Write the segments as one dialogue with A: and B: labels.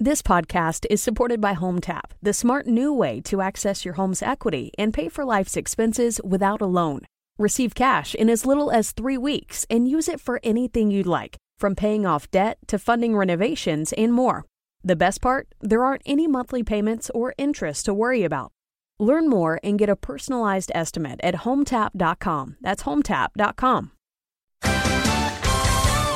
A: This podcast is supported by HomeTap, the smart new way to access your home's equity and pay for life's expenses without a loan. Receive cash in as little as three weeks and use it for anything you'd like, from paying off debt to funding renovations and more. The best part? There aren't any monthly payments or interest to worry about. Learn more and get a personalized estimate at hometap.com. That's hometap.com.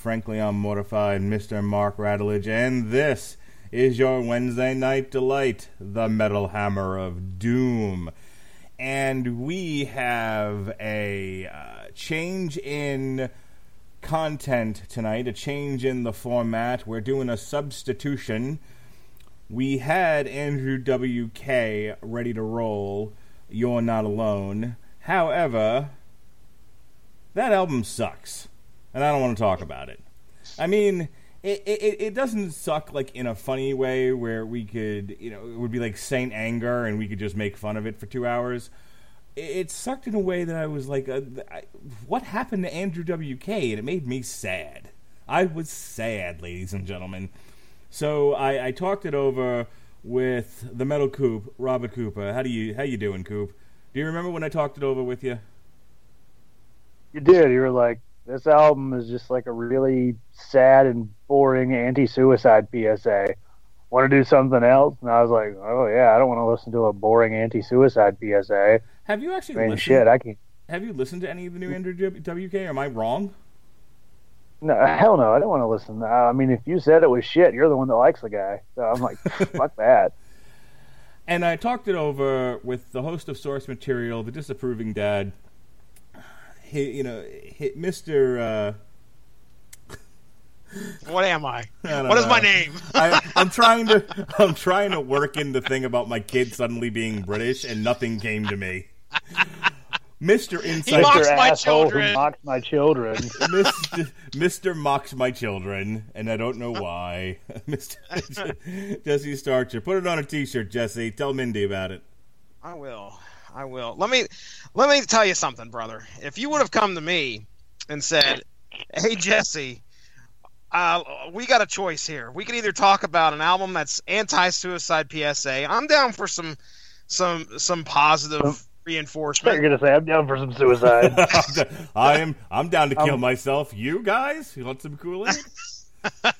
B: Frankly, I'm mortified, Mr. Mark Radulich, and this is your Wednesday night delight, the Metal Hammer of Doom. And we have a uh, change in content tonight, a change in the format. We're doing a substitution. We had Andrew WK ready to roll. You're Not Alone. However, that album sucks, and I don't want to talk about it. I mean, it, it, it doesn't suck like in a funny way where we could, you know, it would be like Saint Anger and we could just make fun of it for two hours. It, it sucked in a way that I was like, uh, I, what happened to Andrew WK? And it made me sad. I was sad, ladies and gentlemen. So I, I talked it over with the Metal Coop, Robert Cooper. How do you how you doing, Coop? Do you remember when I talked it over with you?
C: You did. You were like, this album is just like a really sad and boring anti-suicide PSA. Want to do something else? And I was like, oh yeah, I don't want to listen to a boring anti-suicide PSA.
B: Have you actually
C: I mean,
B: listened?
C: shit, I can.
B: Have you listened to any of the new Andrew WK? Am I wrong?
C: No, hell no, I don't want to listen. I mean, if you said it was shit, you're the one that likes the guy. So I'm like, fuck that.
B: And I talked it over with the host of Source Material, the disapproving dad. He, you know, hit Mister. Uh,
D: What am I?
B: I don't
D: What is my name?
B: I, I'm trying to I'm trying to work in the thing about my kid suddenly being British, and nothing came to me. Mister Inside,
D: mocks
C: Mr.
D: my
C: asshole
D: children.
C: who mocks my children.
B: Mister, Mister mocks my children, and I don't know why. Mister Jesse Starcher, put it on a T-shirt, Jesse. Tell Mindy about it.
D: I will. I will. Let me let me tell you something, brother. If you would have come to me and said, "Hey Jesse, uh, we got a choice here. We can either talk about an album that's anti-suicide PSA. I'm down for some some some positive reinforcement.
C: you're gonna say I'm down for some suicide.
B: I am. I'm down to kill
C: Um,
B: myself. You guys, you want some Kool Aid?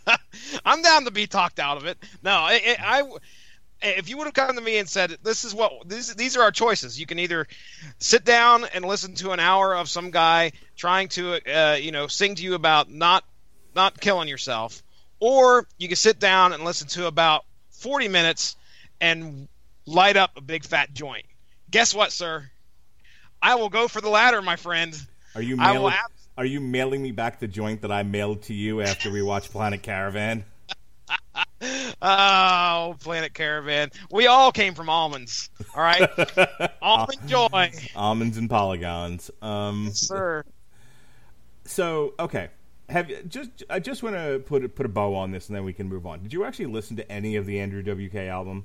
D: I'm down to be talked out of it. No, I, I, I- if you would have come to me and said, "This is what these these are our choices," you can either sit down and listen to an hour of some guy trying to, uh, you know, sing to you about not not killing yourself, or you can sit down and listen to about 40 minutes and light up a big fat joint. Guess what, sir? I will go for the latter, my friend.
B: Are you mailing?
D: ab-
B: Are you mailing me back the joint that I mailed to you after we watched Planet Caravan?
D: Oh, Planet Caravan. We all came from almonds. All right, almond joy,
B: Almonds and polygons. Um,
D: sir.
B: so okay, have you just? I just want to put a, put a bow on this, and then we can move on. Did you actually listen to any of the Andrew WK album?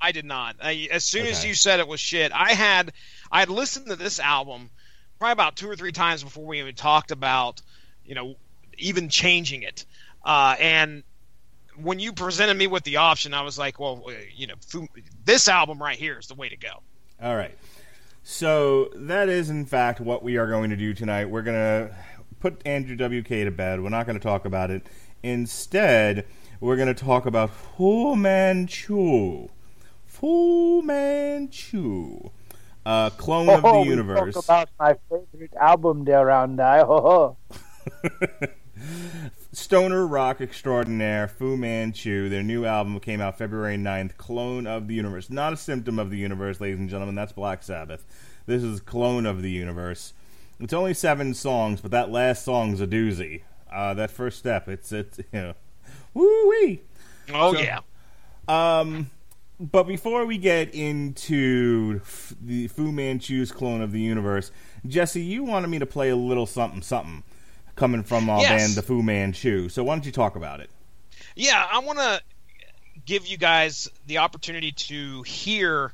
D: I did not. I, as soon as you said it was shit, I had I had listened to this album probably about two or three times before we even talked about, you know, even changing it. Uh, and when you presented me with the option, I was like, well, you know, this album right here is the way to go.
B: All right. So that is, in fact, what we are going to do tonight. We're going to put Andrew WK to bed. We're not going to talk about it. Instead, we're going to talk about Fu Manchu. Fu Manchu. Uh, clone of
C: Oh,
B: the universe.
C: Talk about my favorite album there on die.
B: Stoner rock extraordinaire Fu Manchu. Their new album came out February 9th. Clone of the Universe. Not a symptom of the universe, ladies and gentlemen. That's Black Sabbath. This is Clone of the Universe. It's only seven songs, but that last song's a doozy. Uh, that first step, it's it's you know, woo wee.
D: Oh
B: So-
D: yeah.
B: Um, but before we get into f- the Fu Manchu's clone of the universe, Jesse, you wanted me to play a little something something coming from our
D: Yes.
B: band, the Fu Manchu. So why don't you talk about it?
D: Yeah, I want to give you guys the opportunity to hear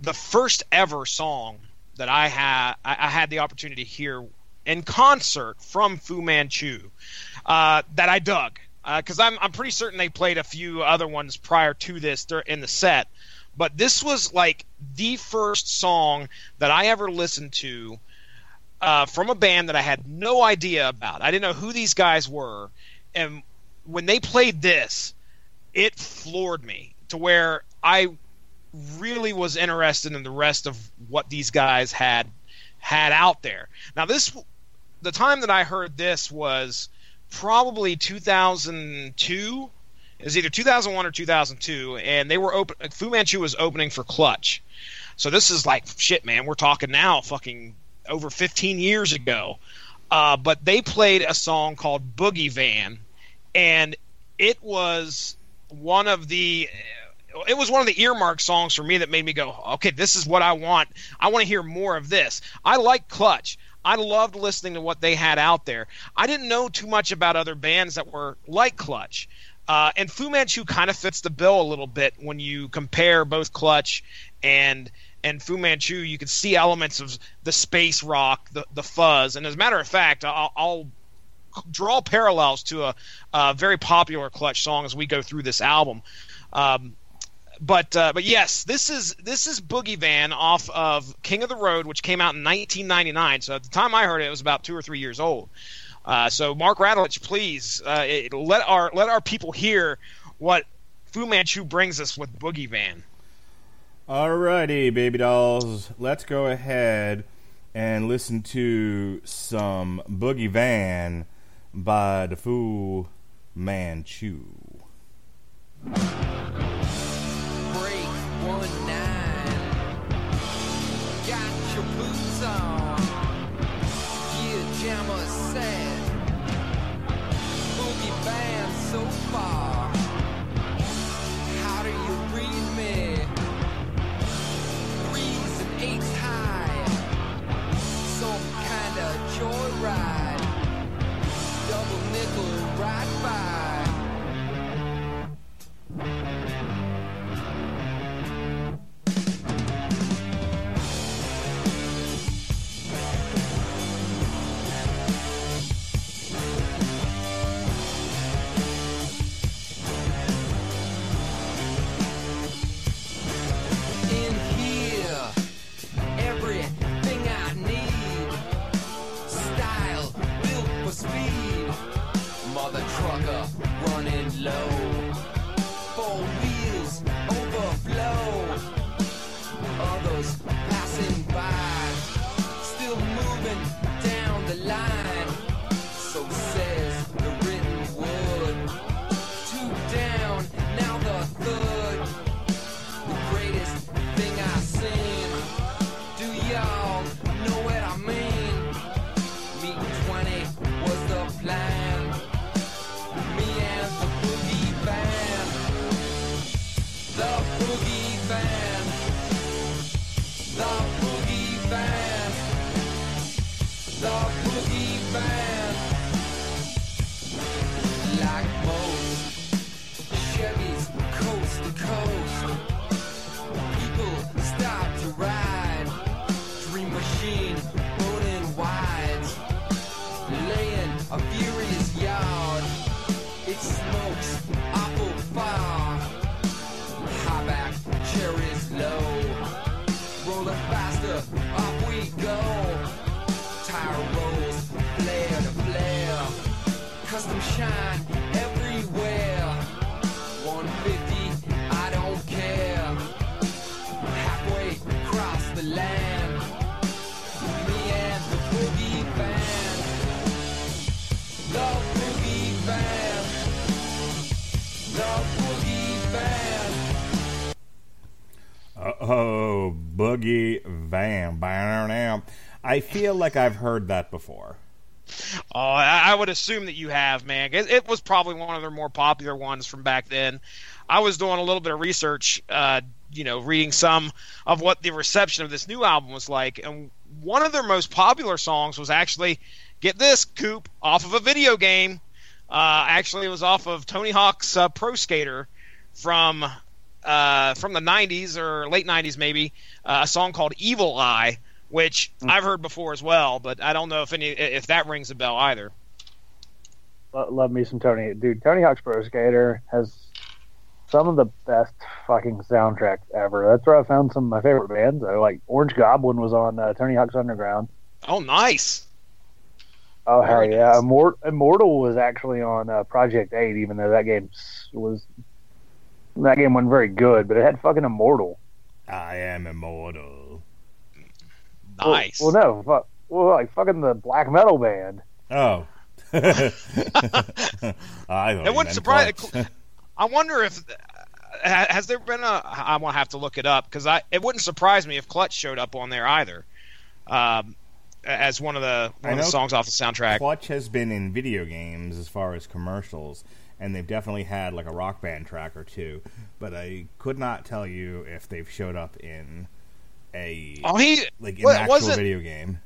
D: the first ever song that I had I I had the opportunity to hear in concert from Fu Manchu uh, that I dug because I'm I'm pretty certain they played a few other ones prior to this in the set, but this was like the first song that I ever listened to uh, from a band that I had no idea about. I didn't know who these guys were, and when they played this, it floored me to where I really was interested in the rest of what these guys had had out there. Now this the time that I heard this was probably 2002 it was either 2001 or 2002 and they were open Fu Manchu was opening for Clutch. So this is like shit man, we're talking now fucking over 15 years ago. Uh, but they played a song called Boogie Van and it was one of the it was one of the earmark songs for me that made me go, okay, this is what I want. I want to hear more of this. I like Clutch. I loved listening to what they had out there. I didn't know too much about other bands that were like Clutch. Uh, and Fu Manchu kind of fits the bill a little bit when you compare both Clutch and and Fu Manchu. You can see elements of the space rock, the the fuzz, and as a matter of fact, I'll, I'll draw parallels to a, a very popular Clutch song as we go through this album. Um, but uh, but yes, this is this is Boogie Van off of King of the Road, which came out in 1999. So at the time I heard it, it was about two or three years old. Uh, so Mark Radulich, please uh, it, let our let our people hear what Fu Manchu brings us with Boogie Van.
B: Alrighty, baby dolls. Let's go ahead and listen to some Boogie Van by the Manchu.
E: break one Boogie Van.
B: Bam. I feel like I've heard that before.
D: Oh, I I would assume that you have, man. It, it was probably one of their more popular ones from back then. I was doing a little bit of research, uh, you know, reading some of what the reception of this new album was like, and one of their most popular songs was actually, get this, Coop, off of a video game. Uh, actually, it was off of Tony Hawk's uh, Pro Skater from uh, from the '90s or late '90s, maybe uh, a song called "Evil Eye," which I've heard before as well, but I don't know if any if that rings a bell either.
C: Love me some Tony. Dude, Tony Hawk's Pro Skater has some of the best fucking soundtracks ever. That's where I found some of my favorite bands. Though. Like Orange Goblin was on uh, Tony Hawk's Underground.
D: Oh, nice.
C: Oh hell
D: Very
C: yeah!
D: nice.
C: Immort- Immortal was actually on uh, Project Eight, even though that game was that game wasn't very good, but it had fucking Immortal.
B: I am immortal.
D: Nice.
C: Well, no, fuck. Well, like fucking the black metal band.
B: Oh. I thought
D: It wouldn't surprise. I wonder if has there been a. I'm gonna have to look it up because I it wouldn't surprise me if Clutch showed up on there either, um, as one of the one of the songs off the soundtrack.
B: Clutch has been in video games as far as commercials, and they've definitely had like a rock band track or two. But I could not tell you if they've showed up in a
D: Oh, he
B: like in
D: wa-
B: an actual
D: wasn't-
B: video game.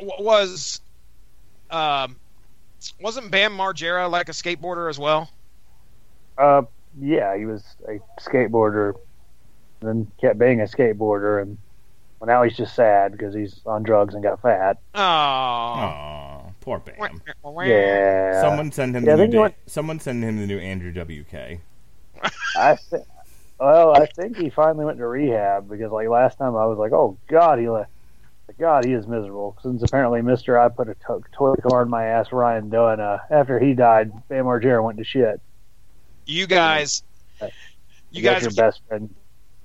D: was um wasn't Bam Margera like a skateboarder as well?
C: Uh, yeah, he was a skateboarder, then kept being a skateboarder, and well, now he's just sad because he's on drugs and got fat.
D: Oh,
B: Aw, poor Bam.
C: Yeah,
B: Someone send him
C: Yeah,
B: the new da-
C: want-
B: someone send him the new Andrew WK.
C: I th- well, I think he finally went to rehab because like last time I was like, oh god, he left. God, he is miserable. Since apparently Mister I put a to- toilet car in my ass, Ryan Dunn. Uh, after he died, Bam Margera went to shit.
D: You guys, you guys,
C: your best friend.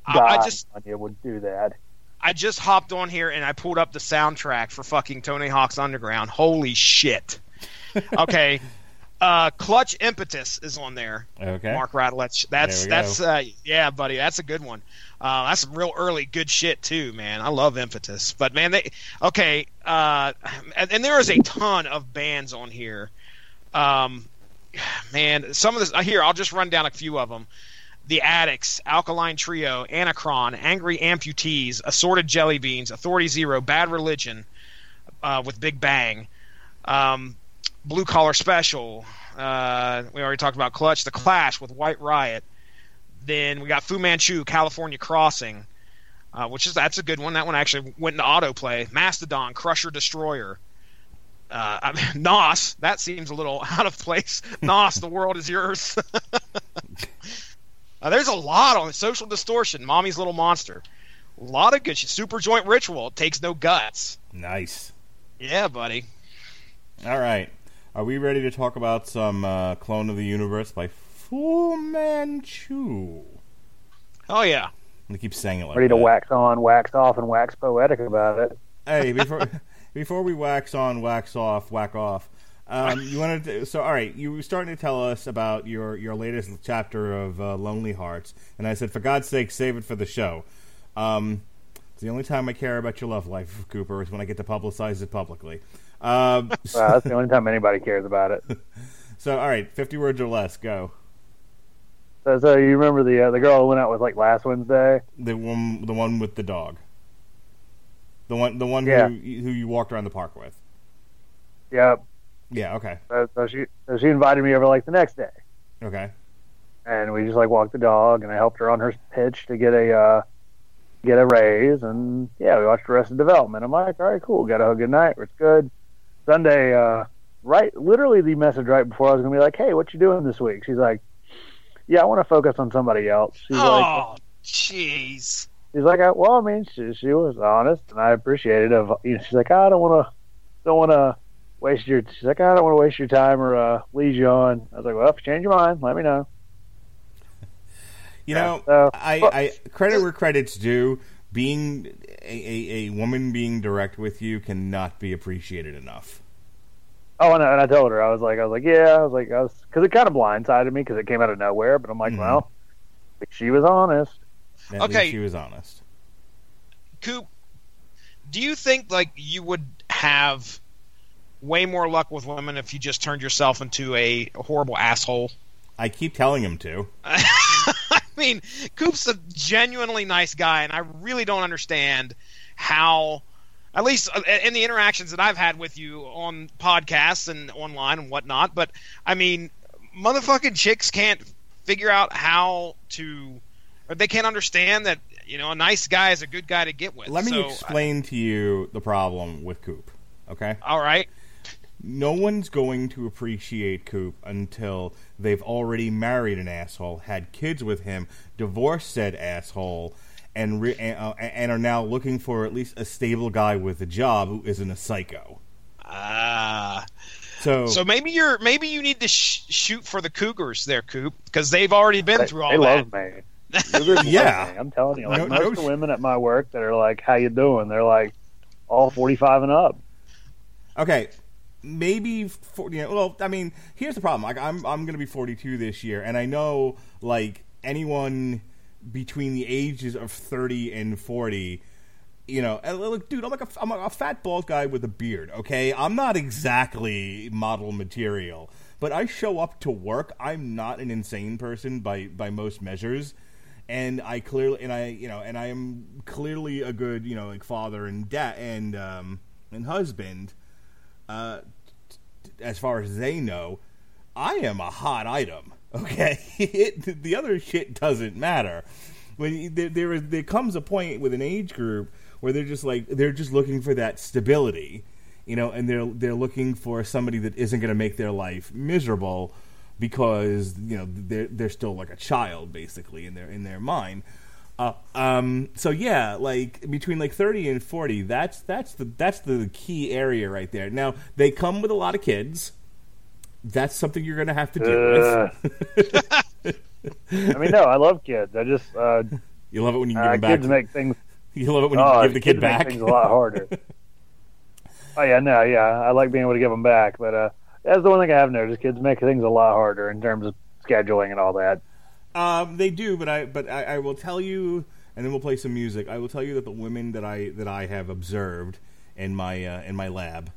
D: I, I just
C: when you would do that.
D: I just hopped on here and I pulled up the soundtrack for fucking Tony Hawk's Underground. Holy shit. Okay. uh Clutch Impetus is on there.
B: Okay.
D: Mark Radulich. That's that's uh yeah, buddy, that's a good one. Uh that's some real early good shit too, man. I love Impetus. But man, they okay, uh and, and there is a ton of bands on here. Um man, some of this uh, here, I'll just run down a few of them. The Adicts, Alkaline Trio, Anachron, Angry Amputees, Assorted Jelly Beans, Authority Zero, Bad Religion, uh, with Big Bang, um, Blue Collar Special. Uh, we already talked about Clutch, The Clash with White Riot. Then we got Fu Manchu, California Crossing, uh, which is that's a good one. That one actually went into autoplay. Mastodon, Crusher Destroyer. Uh, I mean, Nas, that seems a little out of place. Nas, the world is yours. Uh, there's a lot on Social Distortion, Mommy's Little Monster. A lot of good shit. Super Joint Ritual, it takes no guts.
B: Nice.
D: Yeah, buddy.
B: All right. Are we ready to talk about some uh, Clone of the Universe by Fu Manchu?
D: Oh yeah.
B: I keep saying it like
C: Ready to
B: that.
C: wax on, wax off, and wax poetic about it.
B: Hey, before before we wax on, wax off, whack off. Um, you wanted to, so all right. You were starting to tell us about your your latest chapter of uh, Lonely Hearts, and I said, for God's sake, save it for the show. Um, it's the only time I care about your love life, Cooper, is when I get to publicize it publicly. Um,
C: Wow, that's the only time anybody cares about it.
B: so all right, fifty words or less, go.
C: So, so you remember the uh, the girl I went out with like last Wednesday?
B: The one, the one with the dog. The one, the one
C: Yeah.
B: who who you walked around the park with.
C: Yep.
B: Yeah. Okay.
C: So, so she so she invited me over like the next day,
B: Okay.
C: and we just like walked the dog, and I helped her on her pitch to get a uh, get a raise, and yeah, we watched the rest Arrested Development. I'm like, all right, cool, got a good night, it's good. Sunday, uh, right, literally the message right before I was gonna be like, hey, what you doing this week? She's like, yeah, I want to focus on somebody else. She's like,
D: Oh, jeez.
C: she's like, well, I mean, she, she was honest, and I appreciated it. Of you know, she's like, I don't want to, don't want to waste your. She's like, I don't want to waste your time or uh, lead you on. I was like, well, if you change your mind, let me know.
B: You know,
C: so-
B: I, I credit where credit's due. Being a, a, a woman being direct with you cannot be appreciated enough.
C: Oh, and I, and I told her, I was like, I was like, yeah, I was like, I was, because it kind of blindsided me because it came out of nowhere. But I'm like,
B: Mhm.
C: well, like, she was honest.
B: At
D: Okay.
B: least she was honest.
D: Coop, do you think like you would have way more luck with women if you just turned yourself into a horrible asshole?
B: I keep telling him to.
D: I mean, Coop's a genuinely nice guy, and I really don't understand how, at least uh, in the interactions that I've had with you on podcasts and online and whatnot. But I mean, motherfucking chicks can't figure out how to, or they can't understand that you know a nice guy is a good guy to get with.
B: Let me
D: So,
B: explain to you the problem with Coop. Okay,
D: All right.
B: No one's going to appreciate Coop until they've already married an asshole, had kids with him, divorced said asshole, and re- and, uh, and are now looking for at least a stable guy with a job who isn't a psycho.
D: Ah.
B: So,
D: So maybe you're maybe you need to sh- shoot for the Cougars there, Coop, because they've already been
C: They,
D: through all
C: they
D: that.
C: love me. Cougars love
B: Yeah.
C: me. I'm telling you, like
B: No-
C: most
B: no
C: of the
B: sh-
C: women at my work that are like, "How you doing?" They're like, all 45 and up.
B: Okay, maybe for, you know, well, I mean, here's the problem. Like, I'm I'm going to be 42 this year, and I know like anyone between the ages of 30 and 40. You know, look, dude, I'm like a, I'm a fat bald guy with a beard. Okay, I'm not exactly model material, but I show up to work. I'm not an insane person by by most measures, and I clearly and I you know and I am clearly a good you know like father and dad and um and husband uh, as far as they know, I am a hot item. Okay, it, the other shit doesn't matter. When you- there, there is there comes a point with an age group where they're just like they're just looking for that stability, you know, and they're they're looking for somebody that isn't going to make their life miserable because you know they're they're still like a child basically in their in their mind. Uh, um, so yeah, like between like thirty and forty, that's that's the that's the key area right there. Now they come with a lot of kids. That's something you're going to have to deal with.
C: I mean, no, I love kids. I just uh,
B: you love it when you can
C: uh,
B: give them back.
C: kids make things.
B: you love it when you
C: oh,
B: give the kid
C: kids make
B: back.
C: things a lot harder. oh yeah, no, yeah, I like being able to give them back, but uh, that's the one thing I have noticed. Kids make things a lot harder in terms of scheduling and all that.
B: Um, they do, but I but I, I will tell you, and then we'll play some music. I will tell you that the women that I that I have observed in my uh, in my lab,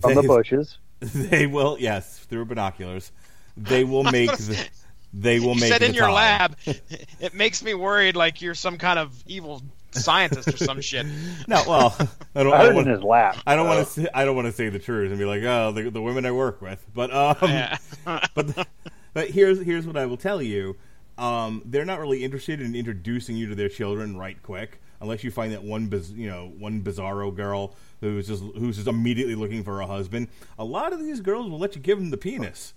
C: From
B: they,
C: the bushes.
B: they will yes through binoculars, they will make the, they will
D: You
B: make
D: said
B: the
D: in your
B: time.
D: lab. It makes me worried like you're some kind of evil scientist or some shit.
B: No, well, I don't.
C: I
B: I
C: heard
B: don't
C: in
B: want,
C: his lap.
B: I don't
C: so-
B: want to. Say, I don't want to say the truth and be like, oh, the, the women I work with. But um,
D: Yeah.
B: but but here's here's what I will tell you. Um, they're not really interested in introducing you to their children right quick, unless you find that one biz, you know one bizarro girl who's just who's just immediately looking for a husband. A lot of these girls will let you give them the penis,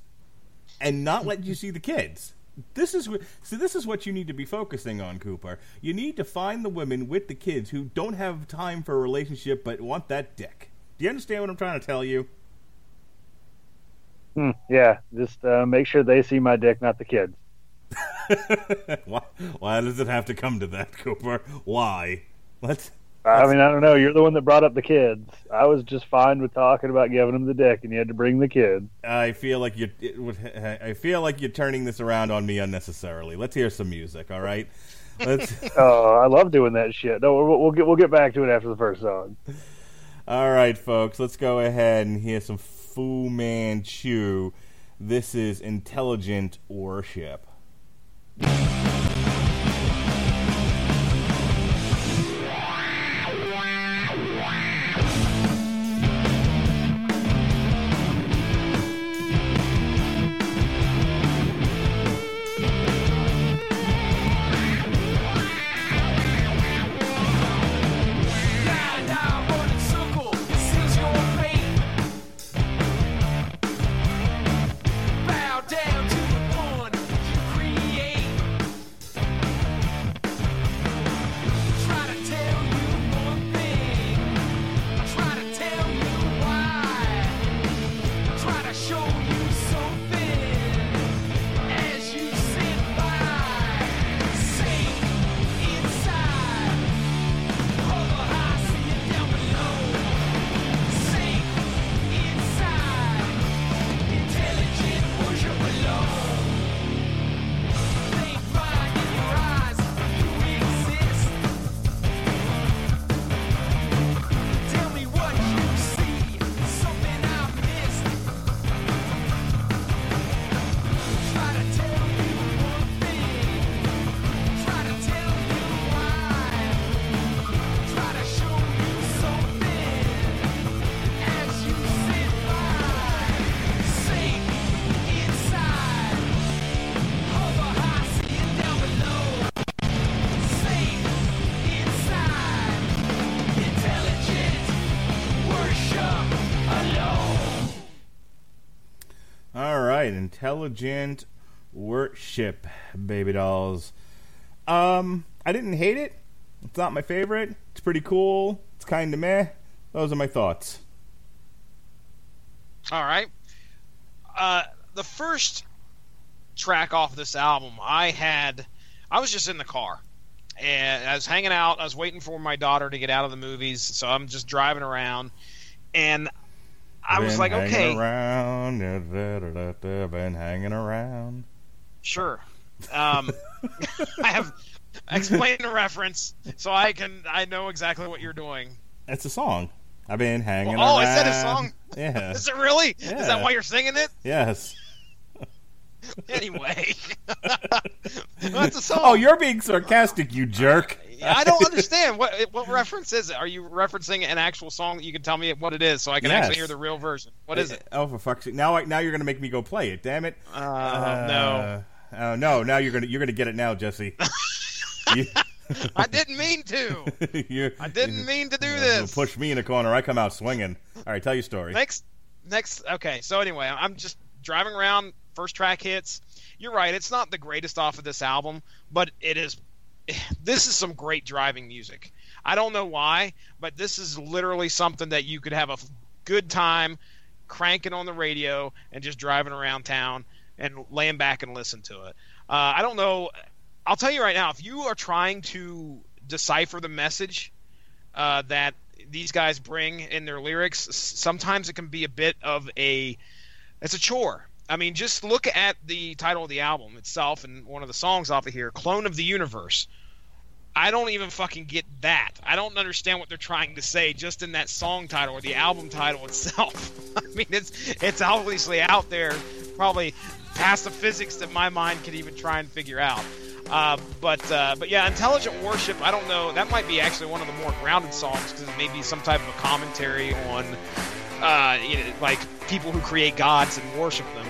B: and not let you see the kids. This is so. This is what you need to be focusing on, Cooper. You need to find the women with the kids who don't have time for a relationship but want that dick. Do you understand what I'm trying to tell you?
C: Hmm, yeah, just uh, make sure they see my dick, not the kids.
B: why, why does it have to come to that, Cooper? Why? Let's.
C: I mean, I don't know. You're the one that brought up the kids. I was just fine with talking about giving them the dick, and you had to bring the kids.
B: I feel like you. I feel like you're turning this around on me unnecessarily. Let's hear some music, all right? Let's.
C: Oh, I love doing that shit. No, we'll, we'll get we'll get back to it after the first song.
B: all right, folks. Let's go ahead and hear some Fu Manchu. This is intelligent worship.
E: Thank you. Intelligent worship,
B: baby dolls. Um, I didn't hate it. It's not my favorite. It's pretty cool. It's kind of meh. Those are my thoughts.
D: All right. Uh, the first track off this album, I had, I was just in the car, and I was hanging out. I was waiting for my daughter to get out of the movies, so I'm just driving around, and I was like, okay,
B: around, da, da, da, been hanging around.
D: sure. Um, I have explained the reference, so I can I know exactly what you're doing.
B: It's a song. I've been hanging
D: Oh,
B: around.
D: Oh, is that a song?
B: Yeah.
D: Is it really? Is that why you're singing it?
B: yes.
D: Anyway, that's a song.
B: Oh, you're being sarcastic, you jerk.
D: I don't understand what what reference is it? Are you referencing an actual song that you can tell me what it is so I can
B: Yes.
D: actually hear the real version? What is it?
B: Eh, eh, oh, for fuck's sake! Now, I, now you're gonna make me go play it. Damn it!
D: Uh, no, uh,
B: Oh no! Now you're gonna you're gonna get it now, Jesse. you,
D: I didn't mean to. I didn't mean to do
B: you
D: this.
B: Push me in a corner. I come out swinging. All right, tell your story.
D: Next, next. Okay, so anyway, I'm just driving around. First track hits. You're right. It's not the greatest off of this album, but it is. This is some great driving music. I don't know why, but this is literally something that you could have a good time cranking on the radio and just driving around town and laying back and listen to it. Uh, I don't know. I'll tell you right now, if you are trying to decipher the message uh, that these guys bring in their lyrics, sometimes it can be a bit of a it's a chore. I mean, just look at the title of the album itself and one of the songs off of here, "Clone of the Universe." I don't even fucking get that. I don't understand what they're trying to say just in that song title or the album title itself. I mean, it's it's obviously out there, probably past the physics that my mind could even try and figure out. Uh, but uh, but yeah, intelligent worship. I don't know. That might be actually one of the more grounded songs because it may be some type of a commentary on uh, you know, like people who create gods and worship them.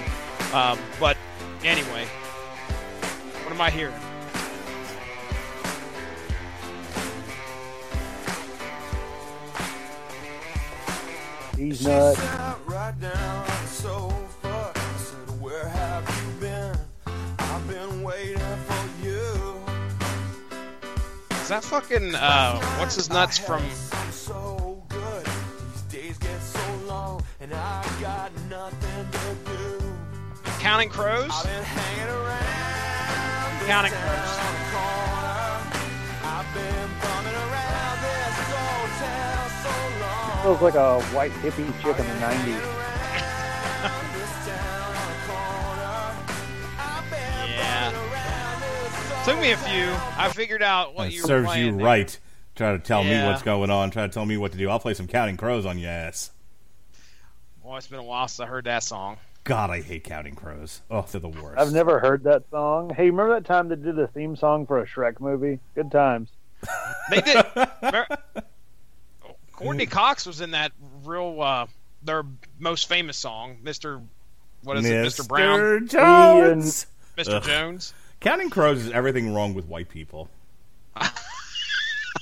D: Um, but anyway, what am I hearing?
C: He's nuts.
F: Right down on the sofa. Where have you been? I've been waiting for you.
D: Is that fucking uh, what's his nuts from?
F: So good. These days get so
D: Counting Crows?
F: I've been hanging around.
D: Counting Crows.
F: corner. I've been bumming around this hotel so long.
C: Feels like a white hippie chick in the 90s.
D: Yeah. Took me a few. I figured out what
B: That
D: you were
B: serves you
D: there.
B: right. Try to tell me what's going on. Try to tell me what to do. I'll play some Counting Crows on your ass.
D: Well, it's been a while since I heard that song.
B: God, I hate Counting Crows. Oh, they're the worst.
C: I've never heard that song. Hey, remember that time they did the theme song for a Shrek movie? Good times.
D: They did. Mer- Courteney Cox was in that real uh, their most famous song, Mister. What is it, Mister Brown,
B: Jones.
D: Mister
B: Ugh.
D: Jones?
B: Counting Crows is everything wrong with white people.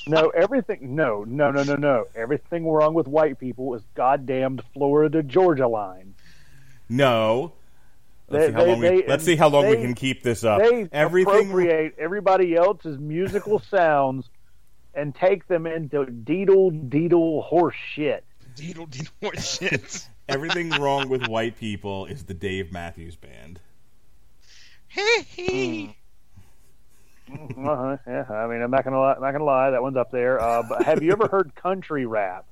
C: No, everything. No, no, no, no, no. Everything wrong with white people is goddamned Florida Georgia line.
B: No. Let's
C: They-
B: see how
C: they-
B: long we,
C: they-
B: let's see how long we can keep this up.
C: They
B: Everything
C: appropriate everybody else's musical sounds and take them into deedle deedle horse shit.
D: Deedle deedle horse shit.
B: everything wrong with white people is the Dave Matthews Band.
D: Hee hee.
C: Uh-huh, yeah, I mean, I'm not gonna lie, I'm not gonna lie, that one's up there. Uh, but have you ever heard country rap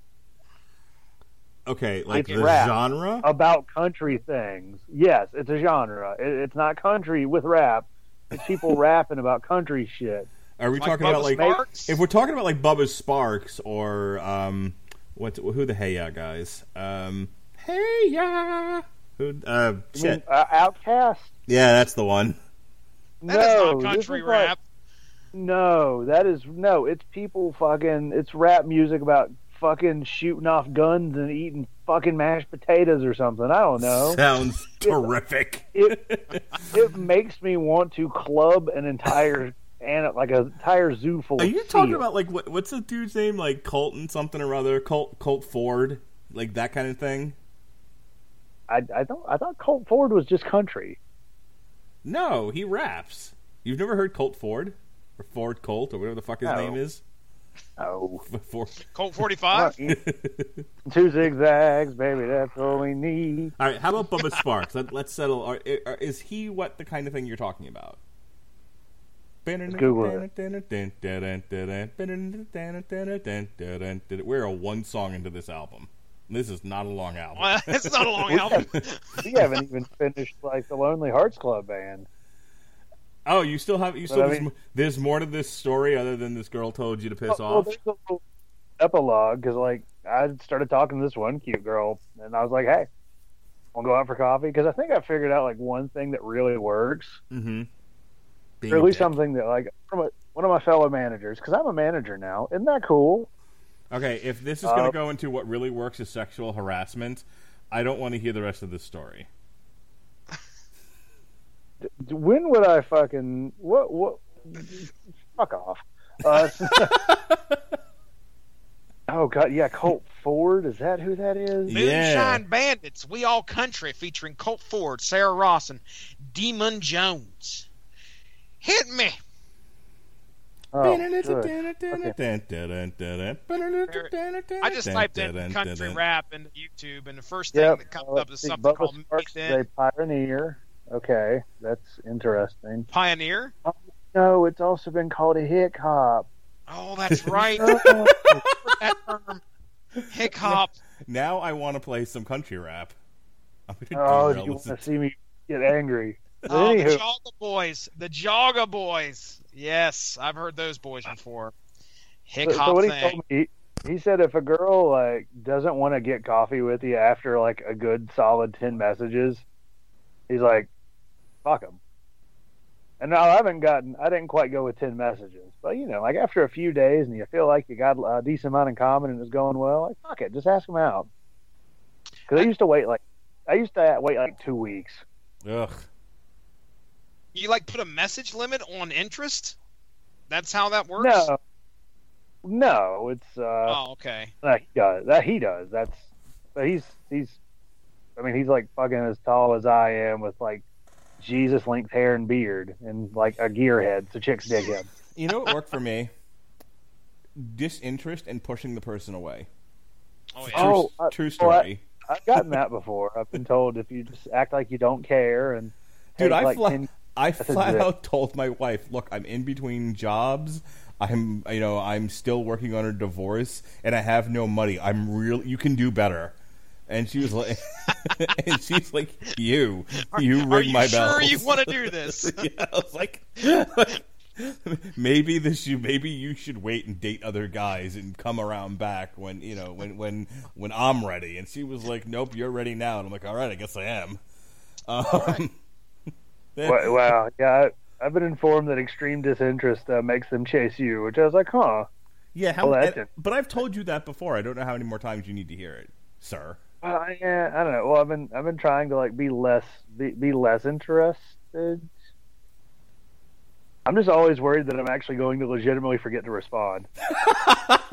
B: Okay, like
C: It's
B: the
C: rap.
B: genre.
C: about country things? Yes, it's a genre. It, it's not country with rap. It's people rapping about country shit.
B: Are we
D: Like
B: talking
D: Bubba
B: about like
D: Sparks?
B: if we're talking about like Bubba Sparxxx or um what who the Hey Ya guys? Um Hey Ya who uh
C: I mean,
B: shit.
C: uh, OutKast.
B: Yeah, that's the one.
D: That
C: no,
D: is not country
C: is like-
D: rap.
C: No, that is no. It's people fucking. It's rap music about fucking shooting off guns and eating fucking mashed potatoes or something. I don't know.
B: Sounds terrific.
C: It it makes me want to club an entire and like a entire zoo full.
B: Are
C: of
B: you talking
C: seal.
B: about like what what's the dude's name? Like Colton something or other? Colt Colt Ford? Like that kind of thing?
C: I I don't. I thought Colt Ford was just country.
B: No, he raps. You've never heard Colt Ford? Or Ford Colt or whatever the fuck his
C: No.
B: name is?
C: Oh,
B: Ford.
D: Colt forty five.
C: two zigzags, baby. That's all we need.
B: All right, how about Bubba Sparxxx? Let, let's settle. Are, are, is he what the kind of thing you're talking about?
C: Google
B: We're a one song into this album. This is not a long album.
D: Well, it's not a long album.
C: We haven't even finished like the Lonely Hearts Club band.
B: Oh, you still have you still there's,
C: mean-
B: there's more to this story other than this girl told you to piss
C: Well,
B: off.
C: there's a little epilogue because, like, I started talking to this one cute girl, and I was like, "Hey, to go out for coffee?" Because I think I figured out like one thing that really works,
B: Mm-hmm.
C: or at least something that like from a, one of my fellow managers. Because I'm a manager now. Isn't that cool?
B: Okay, if this is going
C: Uh,
B: to go into what really works is sexual harassment, I don't want to hear the rest of this story.
C: D- When would I fucking what what? Fuck off. Uh, oh god, yeah, Colt Ford. Is that who that is?
B: Yeah.
D: Moonshine Bandits, We All Country, featuring Colt Ford, Sarah Ross, and Demon Jones. Hit me.
C: Oh, good.
D: I just typed in country rap into YouTube, and the first thing
C: Yep.
D: that comes
C: uh,
D: up is something called
C: Sparks
D: Mixed
C: is a pioneer. Okay, that's interesting.
D: Pioneer.
C: Oh, no, it's also been called a hick hop.
D: Oh, that's right.
C: Oh,
D: that term. Hick hop.
B: Now I want to play some country rap. I'm
C: oh, do you want to see me get angry? But
D: Oh, the
C: anywho,
D: Jawga Boyz. The Jawga Boyz. Yes, I've heard those boys before. Hick
C: so,
D: hop
C: so what he
D: thing.
C: told me, he said if a girl like doesn't want to get coffee with you after like a good solid ten messages, he's like, fuck them. And now I haven't gotten, I didn't quite go with ten messages, but you know, like after a few days and you feel like you got a decent amount in common and it's going well, like fuck it, just ask them out. Because I used to wait like, I used to wait like two weeks.
B: Ugh.
D: You like put a message limit on interest? That's how that works.
C: No, no, it's uh,
D: Oh, okay.
C: that he does. That he does. That's, but he's he's, I mean, he's like fucking as tall as I am with like Jesus length hair and beard and like a gearhead, so chicks dig him.
B: You know what worked for me? Disinterest and pushing the person away.
D: Oh
B: True.
C: Oh, uh,
B: true
C: well, I-
B: story.
C: I've gotten that before. I've been told if you just act like you don't care and
B: Dude, I
C: like,
B: fla-
C: 10
B: I flat out told my wife, "Look, I'm in between jobs. I'm, you know, I'm still working on a divorce, and I have no money. I'm real. You can do better." And she was like, "And she's like, you, you ring
D: Are you
B: my
D: sure
B: bells."
D: you want to do this?
B: yeah, I was like, maybe this you maybe you should wait and date other guys and come around back when you know when when when I'm ready. And she was like, "Nope, you're ready now." And I'm like, "All right, I guess I am." Um,
C: Wa- wow, yeah, I, I've been informed that extreme disinterest uh, makes them chase you, which I was like, huh.
B: yeah, how,
C: Well, that's
B: and- but I've told you that before. I don't know how many more times you need to hear it, sir.
C: I, yeah, I don't know. Well, I've been I've been trying to like be less be, be less interested. I'm just always worried that I'm actually going to legitimately forget to respond.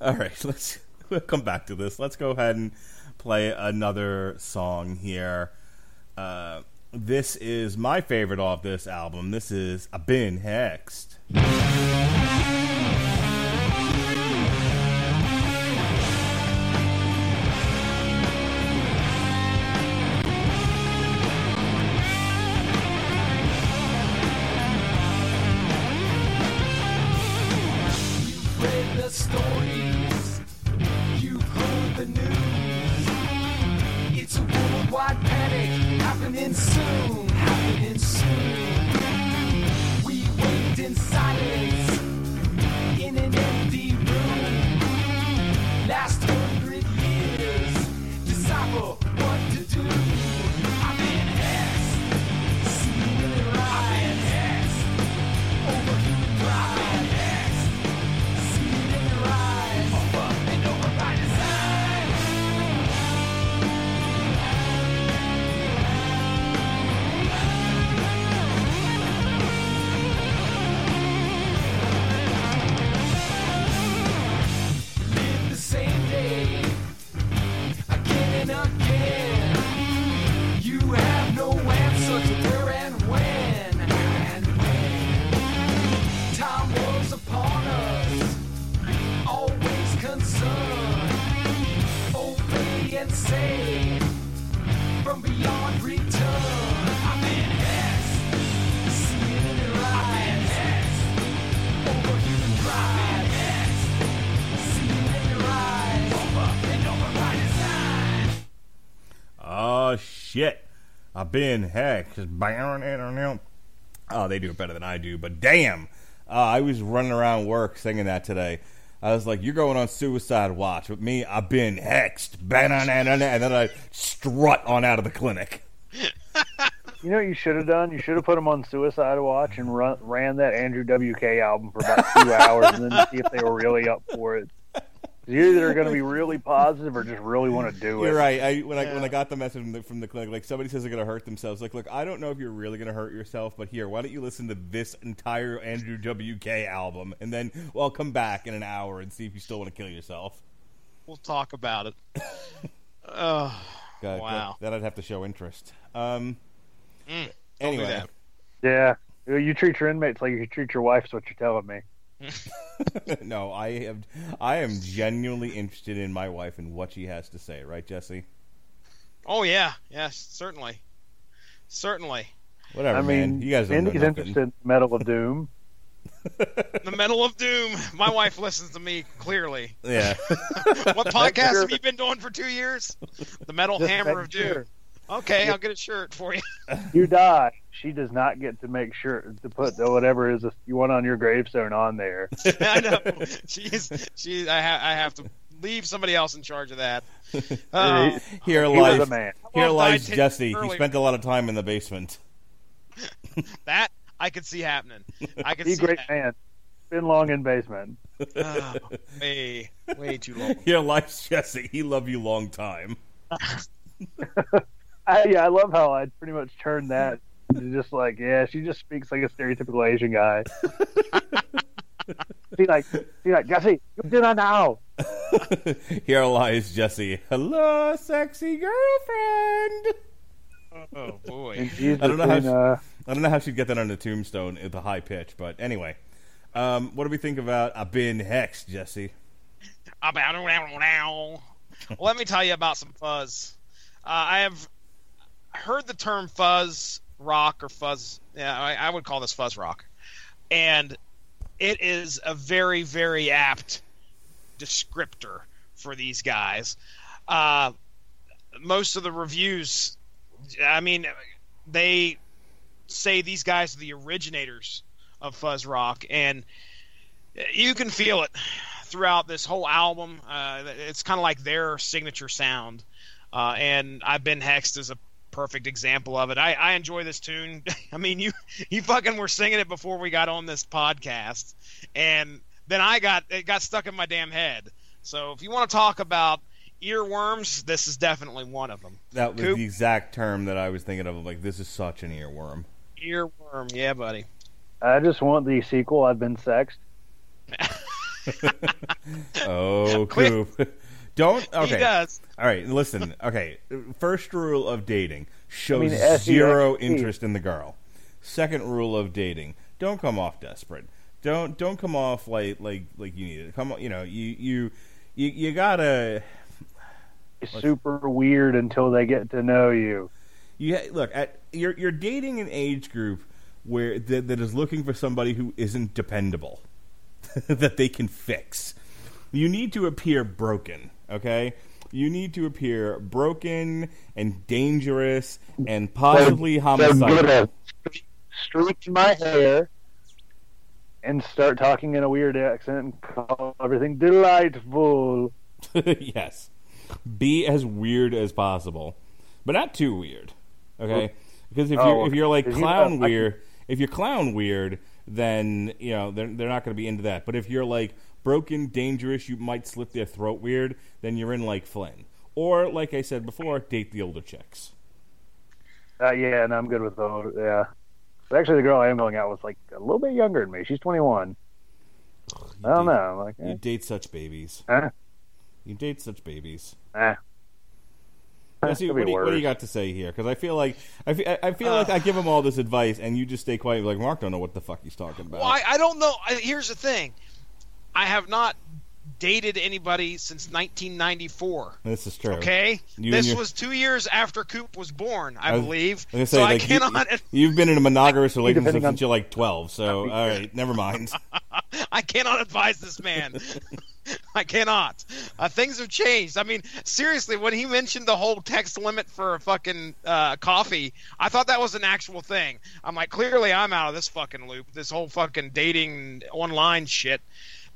B: All right, let's we'll come back to this. Let's go ahead and play another song here. Uh, this is my favorite off this album. This is "I've Been Hexed."
E: Been hexed.
B: Oh, they do it better than I do. But damn, uh, I was running around work singing that today. I was like, "You're going on suicide watch with me. I've been hexed." And then I strut on out of the clinic.
C: You know what you should have done? You should have put them on Suicide Watch and run, ran that Andrew WK album for about two hours and then see if they were really up for it. You either are going to be really positive or just really want to do it.
B: You're right. I when I when I got the message from the, from the clinic, like somebody says they're going to hurt themselves. Like, look, I don't know if you're really going to hurt yourself, but here, why don't you listen to this entire Andrew WK album, and then well, come back in an hour and see if you still want to kill yourself.
D: We'll talk about it. oh,
B: God,
D: Wow.
B: that, would have to show interest. Um.
D: Mm,
B: anyway.
C: Yeah. You treat your inmates like you treat your wife, is what you're telling me.
B: no, I have. I am genuinely interested in my wife and what she has to say. Right, Jesse?
D: Oh yeah, yes, certainly, certainly.
B: Whatever,
C: I mean,
B: man. You guys don't
C: Indy's interested in Metal of Doom.
D: The Metal of Doom. My wife listens to me clearly.
B: Yeah.
D: What podcast
C: sure
D: have you been doing for two years? The Metal
C: Just
D: Hammer of Doom.
C: sure.
D: Okay, I'll get a shirt for you.
C: You die. She does not get to make sure to put the whatever is you want on your gravestone on there.
D: I know. She's she. I, ha- I have to leave somebody else in charge of that.
B: Here
C: He uh,
B: lies
C: a man.
B: here lies Jesse.
D: years
B: He spent a lot of time in the basement.
D: that I could see happening. I could
C: He's a
D: see
C: great
D: that.
C: man. Been long in basement.
D: Oh, way, way too long.
B: Here lies Jesse. He love you long time.
C: I, yeah, I love how I pretty much turned that into just like, yeah, she just speaks like a stereotypical Asian guy. see, like, see, like, Jesse, you do that now.
B: Here lies Jesse. Hello, sexy girlfriend.
D: Oh boy.
B: I don't know how
C: between, uh,
B: I don't know how she'd get that on the tombstone at the high pitch, but anyway. Um, what do we think about I've been hexed, Jesse?
D: About well, let me tell you about some fuzz. Uh, I have heard the term fuzz rock or fuzz. Yeah, I, I would call this fuzz rock, and it is a very, very apt descriptor for these guys. Uh, most of the reviews, I mean, they say these guys are the originators of fuzz rock, and you can feel it throughout this whole album. Uh, it's kind of like their signature sound. uh, and I've been hexed as a perfect example of it. I, I enjoy this tune. I mean, you you fucking were singing it before we got on this podcast, and then I got it got stuck in my damn head. So if you want to talk about earworms, this is definitely one of them.
B: That was
D: Coop?
B: the exact term that I was thinking of. Like, this is such an earworm.
D: Earworm, yeah, buddy.
C: I just want the sequel. I've been sexed.
B: Oh,
D: Quick.
B: Coop. Don't. Okay.
D: He does.
B: All right. Listen. Okay. First rule of dating: show
C: I mean, S-E-X-T.
B: zero interest in the girl. Second rule of dating: don't come off desperate. Don't don't come off like like like you need it. Come on. You know you you you, you gotta.
C: Super weird until they get to know you.
B: You look at you're you're dating an age group where that, that is looking for somebody who isn't dependable, that they can fix. You need to appear broken, okay? You need to appear broken and dangerous and possibly
C: So
B: homicidal.
C: gonna streak my hair and start talking in a weird accent and call everything delightful.
B: yes. Be as weird as possible, but not too weird. Okay? Oh. Because if
C: Oh,
B: you're if you're like
C: you
B: clown weird, if you're clown weird, then you know they're they're not going to be into that. But if you're like broken, dangerous, you might slit their throat weird, then you're in like Flynn. Or like I said before, date the older chicks.
C: Uh, yeah, and I'm good with those. Yeah. But actually, the girl I am going out with is like a little bit younger than me. She's 21. I don't
B: date-
C: know. I'm like,
B: You
C: eh,
B: date such babies.
C: eh,
B: You date such babies.
C: eh.
B: Jesse,
C: Could
B: what do, you, what do you got to say here? Because I feel like I feel, I feel like I give him all this advice, and you just stay quiet. Like Mark, don't know what the fuck he's talking about.
D: Well, I, I don't know. I, here's the thing. I have not dated anybody since 1994.
B: This is true.
D: Okay,
B: You
D: this
B: your-
D: was two years after Coop was born, I,
B: I was-
D: believe.
B: I was
D: so
B: gonna
D: I
B: like, you-
D: cannot,
B: You've been in a monogamous relationship
C: Depending on-
B: since you're like 12, so all right, never mind.
D: I cannot advise this man. I cannot. Uh, things have changed. I mean, seriously, when he mentioned the whole text limit for a fucking uh, coffee, I thought that was an actual thing. I'm like, clearly, I'm out of this fucking loop. This whole fucking dating online shit.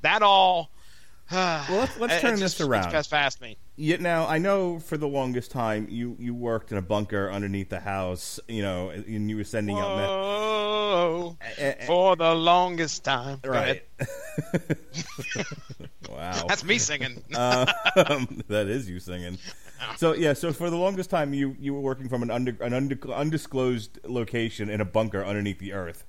D: That all. well,
B: let's- let's turn this around.
D: It's past me.
B: Yet now, I know for the longest time you you worked in a bunker underneath the house, you know, and you were sending out me-
D: Whoa,
B: Eh, eh,
D: for the longest time.
B: Right. wow,
D: That's me singing.
B: um, that is you singing. So yeah, so for the longest time you you were working from an under an under, undisclosed location in a bunker underneath the earth.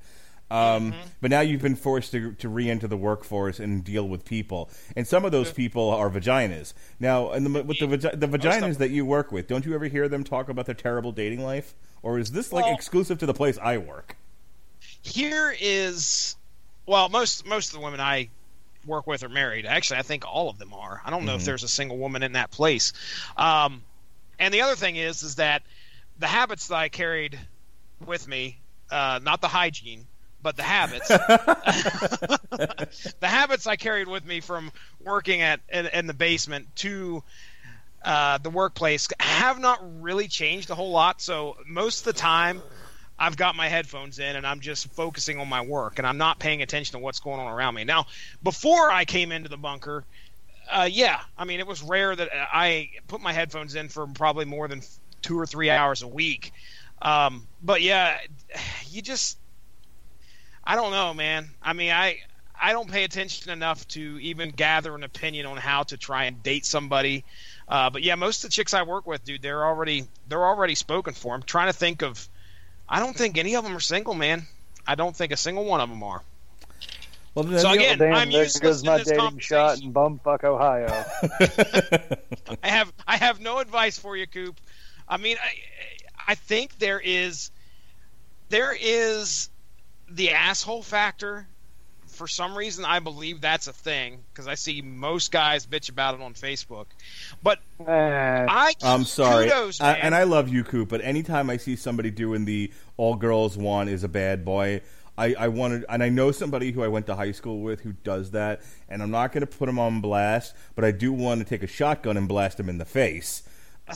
B: Um, But now you've been forced to to re-enter the workforce and deal with people, and some of those people are vaginas. Now, and the, with the the vaginas that you work with, don't you ever hear them talk about their terrible dating life, or is this like
D: Well-
B: exclusive to the place I work?
D: here is well most most of the women i work with are married. Actually i think all of them are. I don't know if there's a single woman in that place. Um, and the other thing is is that the habits that i carried with me uh, not the hygiene but the habits the habits i carried with me from working at in, in the basement to uh, the workplace have not really changed a whole lot so most of the time I've got my headphones in and I'm just focusing on my work and I'm not paying attention to what's going on around me. Now, before I came into the bunker, uh, yeah, I mean, it was rare that I put my headphones in for probably more than two or three hours a week. Um, but yeah, you just, I don't know, man. I mean, I, I don't pay attention enough to even gather an opinion on how to try and date somebody. Uh, but yeah, most of the chicks I work with, dude, they're already, they're already spoken for. I'm trying to think of, I don't think any of them are single, man. I don't think a single one of them are.
B: Well, then
D: So again,
C: Damn,
D: I'm
C: there
D: useless
C: goes
D: in
C: my
D: this
C: dating shot
D: conversation.
C: in bumfuck Ohio.
D: I have I have no advice for you, Coop. I mean, I I think there is there is the asshole factor. For some reason, I believe that's a thing because I see most guys bitch about it on Facebook. But
C: Eh,
D: I
B: I'm sorry,
D: kudos,
B: I- and I love you, Coop. But anytime I see somebody doing the "all girls want is a bad boy," I, I wanted, and I know somebody who I went to high school with who does that, and I'm not going to put him on blast, but I do want to take a shotgun and blast him in the face.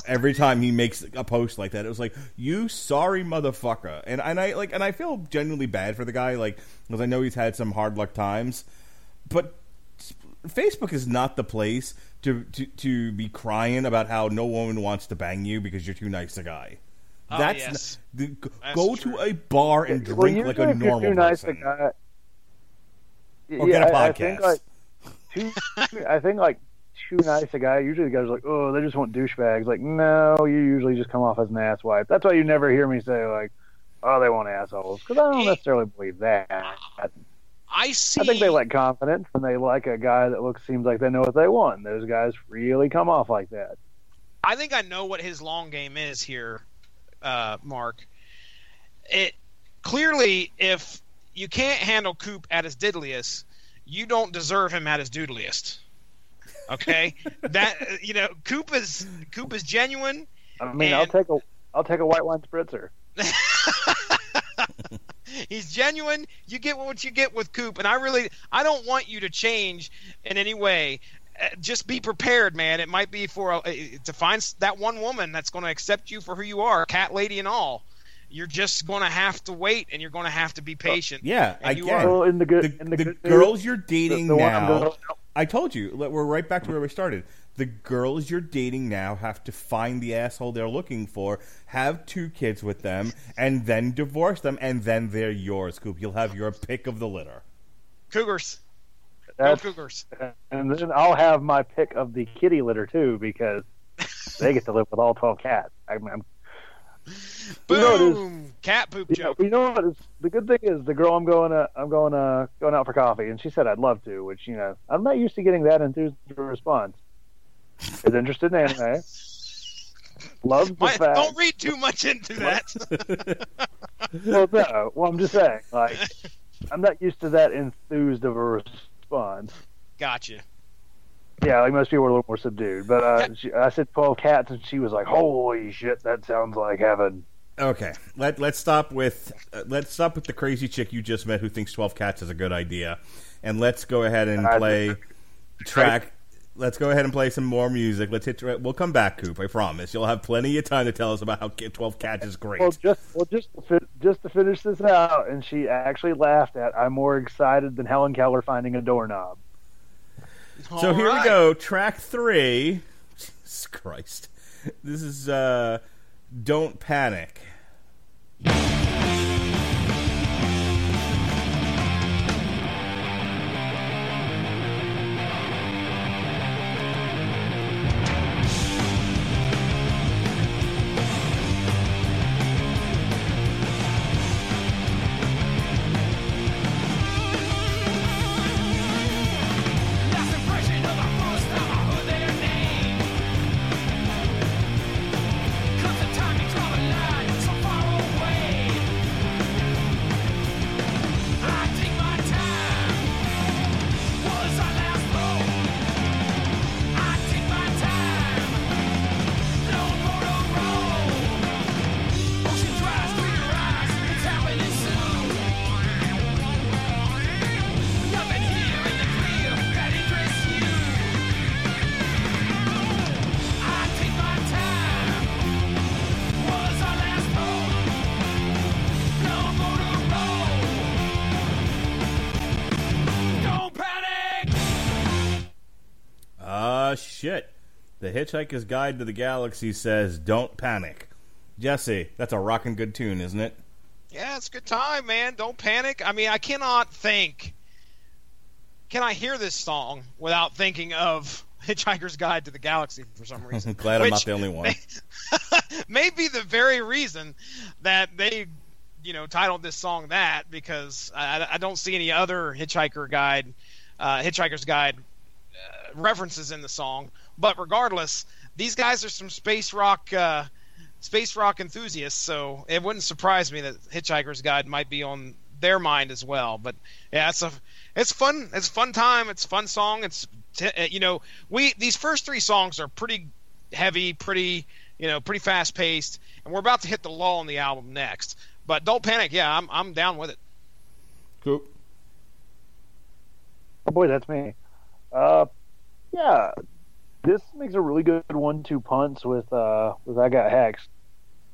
B: Every time he makes a post like that, it was like, "You sorry motherfucker," and and I like, and I feel genuinely bad for the guy, like because I know he's had some hard luck times, but Facebook is not the place to, to to be crying about how no woman wants to bang you because you're too nice a guy.
D: Oh,
B: That's
D: yes.
B: n- the,
D: That's
B: go
D: true.
B: to a bar and
C: Well,
B: drink like a
C: if you're
B: normal
C: too nice
B: person.
C: a guy,
B: Or
C: yeah,
B: get a
C: I- I
B: podcast.
C: think like too, I think like too nice a guy. Usually the guys are like, oh, they just want douchebags. Like, no, you usually just come off as an asswipe. That's why you never hear me say like, oh, they want assholes, because I don't necessarily believe that.
D: I see.
C: I think they like confidence and they like a guy that looks seems like they know what they want. Those guys really come off like that.
D: I think I know what his long game is here, uh, Mark. It clearly, if you can't handle Coop at his diddliest, you don't deserve him at his doodliest. Okay, that you know, Coop is Coop is genuine.
C: I mean, I'll take a I'll take a white wine spritzer.
D: He's genuine. You get what you get with Coop, and I really, I don't want you to change in any way. Uh, Just be prepared, man. It might be for a, uh, to find that one woman that's going to accept you for who you are, cat lady and all. You're just going to have to wait, and you're going to have to be patient.
B: Yeah,
D: And you
B: again,
D: are.
C: Well, in the good
B: the,
C: in the,
B: the
C: good news,
B: girls you're dating
C: the one I'm
B: now.
C: going-
B: I told you, we're right back to where we started. The girls you're dating now have to find the asshole they're looking for, have two kids with them, and then divorce them, and then they're yours, Coop. You'll have your pick of the litter.
D: Cougars, go Cougars.
C: and then I'll have my pick of the kitty litter too because they get to live with all twelve cats. I mean, I'm, You know it is-
D: Boom, cat poop
C: you know,
D: joke.
C: you know what? Is, the good thing is the girl I'm going to I'm going uh going out for coffee, and she said I'd love to, which you know I'm not used to getting that enthused response. Is interested in anime. Loves the
D: My-
C: fact.
D: don't read too much into that.
C: well, no. Well, I'm just saying, like, I'm not used to that enthused of a response.
D: gotcha.
C: Yeah, like most people are a little more subdued. But uh, she, I said 12 cats, and she was like, "Holy shit, that sounds like heaven."
B: Okay, let let's stop with uh, let's stop with the crazy chick you just met who thinks twelve cats is a good idea, and let's go ahead and play track. Let's go ahead and play some more music. Let's hit. We'll come back, Coop. I promise. You'll have plenty of time to tell us about how twelve cats is great.
C: Well, just well, just to fi- just to finish this out, and she actually laughed at. I'm more excited than Helen Keller finding a doorknob.
B: So here
D: right.
B: we go. Track three. Jesus Christ. This is uh Don't Panic. Hitchhiker's Guide to the Galaxy says, "Don't panic." Jesse, that's a rockin' good tune, isn't it?
D: Yeah, it's a good time, man. Don't panic. I mean, I cannot think. Can I hear this song without thinking of Hitchhiker's Guide to the Galaxy for some reason?
B: Glad I'm not the only one.
D: may be the very reason that they, you know, titled this song that because I, I don't see any other Hitchhiker Guide, uh, Hitchhiker's Guide uh, references in the song. But regardless, these guys are some space rock, uh, space rock enthusiasts, so it wouldn't surprise me that Hitchhiker's Guide might be on their mind as well. But yeah, it's a, it's fun. It's a fun time. It's a fun song. It's t- uh, you know, we these first three songs are pretty heavy, pretty you know, pretty fast paced, and we're about to hit the lull in the album next. But don't panic. Yeah, I'm I'm down with it.
B: Coop.
C: Oh boy, that's me. Uh, yeah, this makes a really good one-two punch with uh with I Got Hex.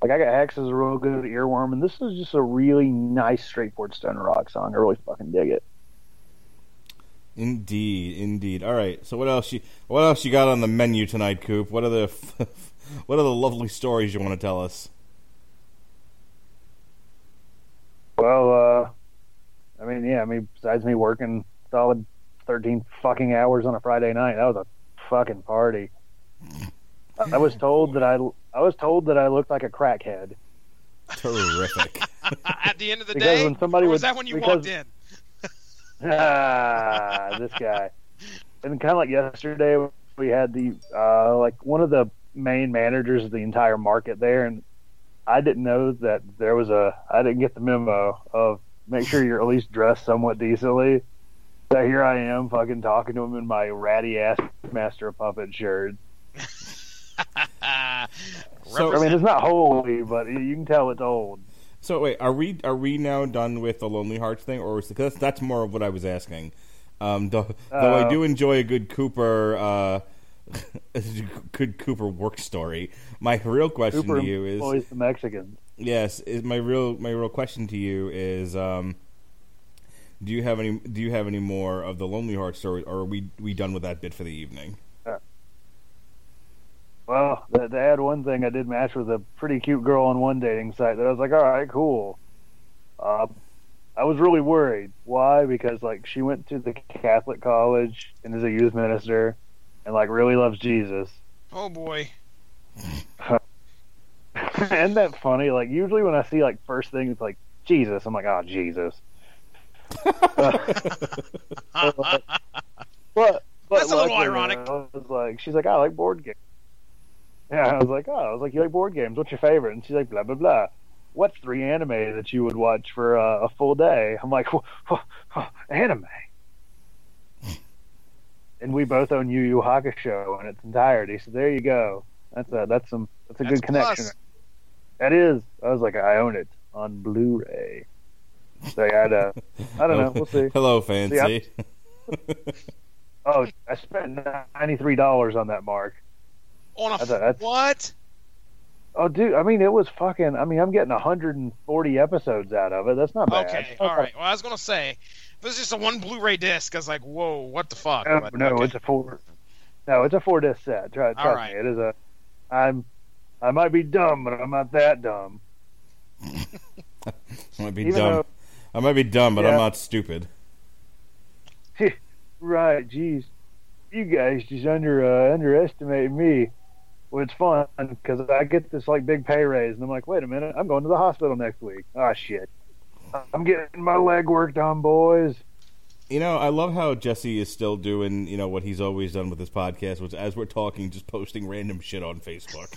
C: Like I Got Hex is a real good earworm, and this is just a really nice, straightforward stoner rock song. I really fucking dig it.
B: Indeed, indeed. All right. So what else you what else you got on the menu tonight, Coop? What are the what are the lovely stories you want to tell us?
C: Well, uh, I mean, yeah, I mean, besides me working solid 13 fucking hours on a Friday night, that was a fucking party. I was told that I, I was told that I looked like a crackhead.
B: Terrific.
D: At the end of the
C: Because
D: day,
C: when somebody
D: or was
C: would-
D: that when you
C: because-
D: walked in?
C: ah, this guy. And kind of like yesterday, we had the uh, like one of the main managers of the entire market there, and I didn't know that there was a. I didn't get the memo of make sure you're at least dressed somewhat decently. So here I am, fucking talking to him in my ratty ass Master of Puppet shirt.
B: So-
C: I mean, it's not holy, but you can tell it's old.
B: So wait, are we are we now done with the Lonely Hearts thing, or is because that's more of what I was asking? Um, though, though I
C: Uh,
B: do enjoy a good Cooper, uh, good Cooper work story. My real question
C: Cooper
B: to you is
C: employs the Mexicans.
B: yes, is my real my real question to you is um, do you have any do you have any more of the Lonely Heart story, or are we we done with that bit for the evening?
C: Well, to to add one thing, I did match with a pretty cute girl on one dating site that I was like, all right, cool. Uh, I was really worried. Why? Because like she went to the Catholic college and is a youth minister, and like really loves Jesus.
D: Oh boy.
C: Isn't that funny? Like usually when I see like first thing it's like Jesus, I'm like, oh Jesus. but but
D: That's a little ironic.
C: I was like, she's like, I like board games. Yeah, I was like, oh, I was like, you like board games? What's your favorite? And she's like, blah blah blah. What three anime that you would watch for uh, a full day? I'm like, anime. and we both own Yu Yu Hakusho in its entirety. So there you go. That's a that's some that's a
D: That's
C: good connection.
D: plus.
C: That is. I was like, I own it on Blu-ray. So yeah, I'd, uh, I don't know. We'll see.
B: Hello, fancy.
C: Oh, I spent ninety three dollars on that mark.
D: On a
C: That's a- that's-
D: what?
C: Oh, dude. I mean, it was fucking. I mean, I'm getting 140 episodes out of it. That's not bad.
D: Okay, all right. Well, I was gonna say, if it's just a one Blu-ray disc, I was like, whoa, what the fuck?
C: No,
D: But,
C: no,
D: okay.
C: it's a four. No, it's a four disc set. Try, trust
D: All right.
C: me. It is a. I'm. I might be dumb, but I'm not that dumb.
B: I might be
C: Even
B: dumb.
C: Though-
B: I might be dumb, but I'm not stupid.
C: Right, geez. You guys just under uh, underestimate me. Well, it's fun because I get this like big pay raise, and I'm like, wait a minute, I'm going to the hospital next week. Oh shit, I'm getting my leg worked on, boys.
B: You know, I love how Jesse is still doing, you know, what he's always done with his podcast, which as we're talking, just posting random shit on Facebook.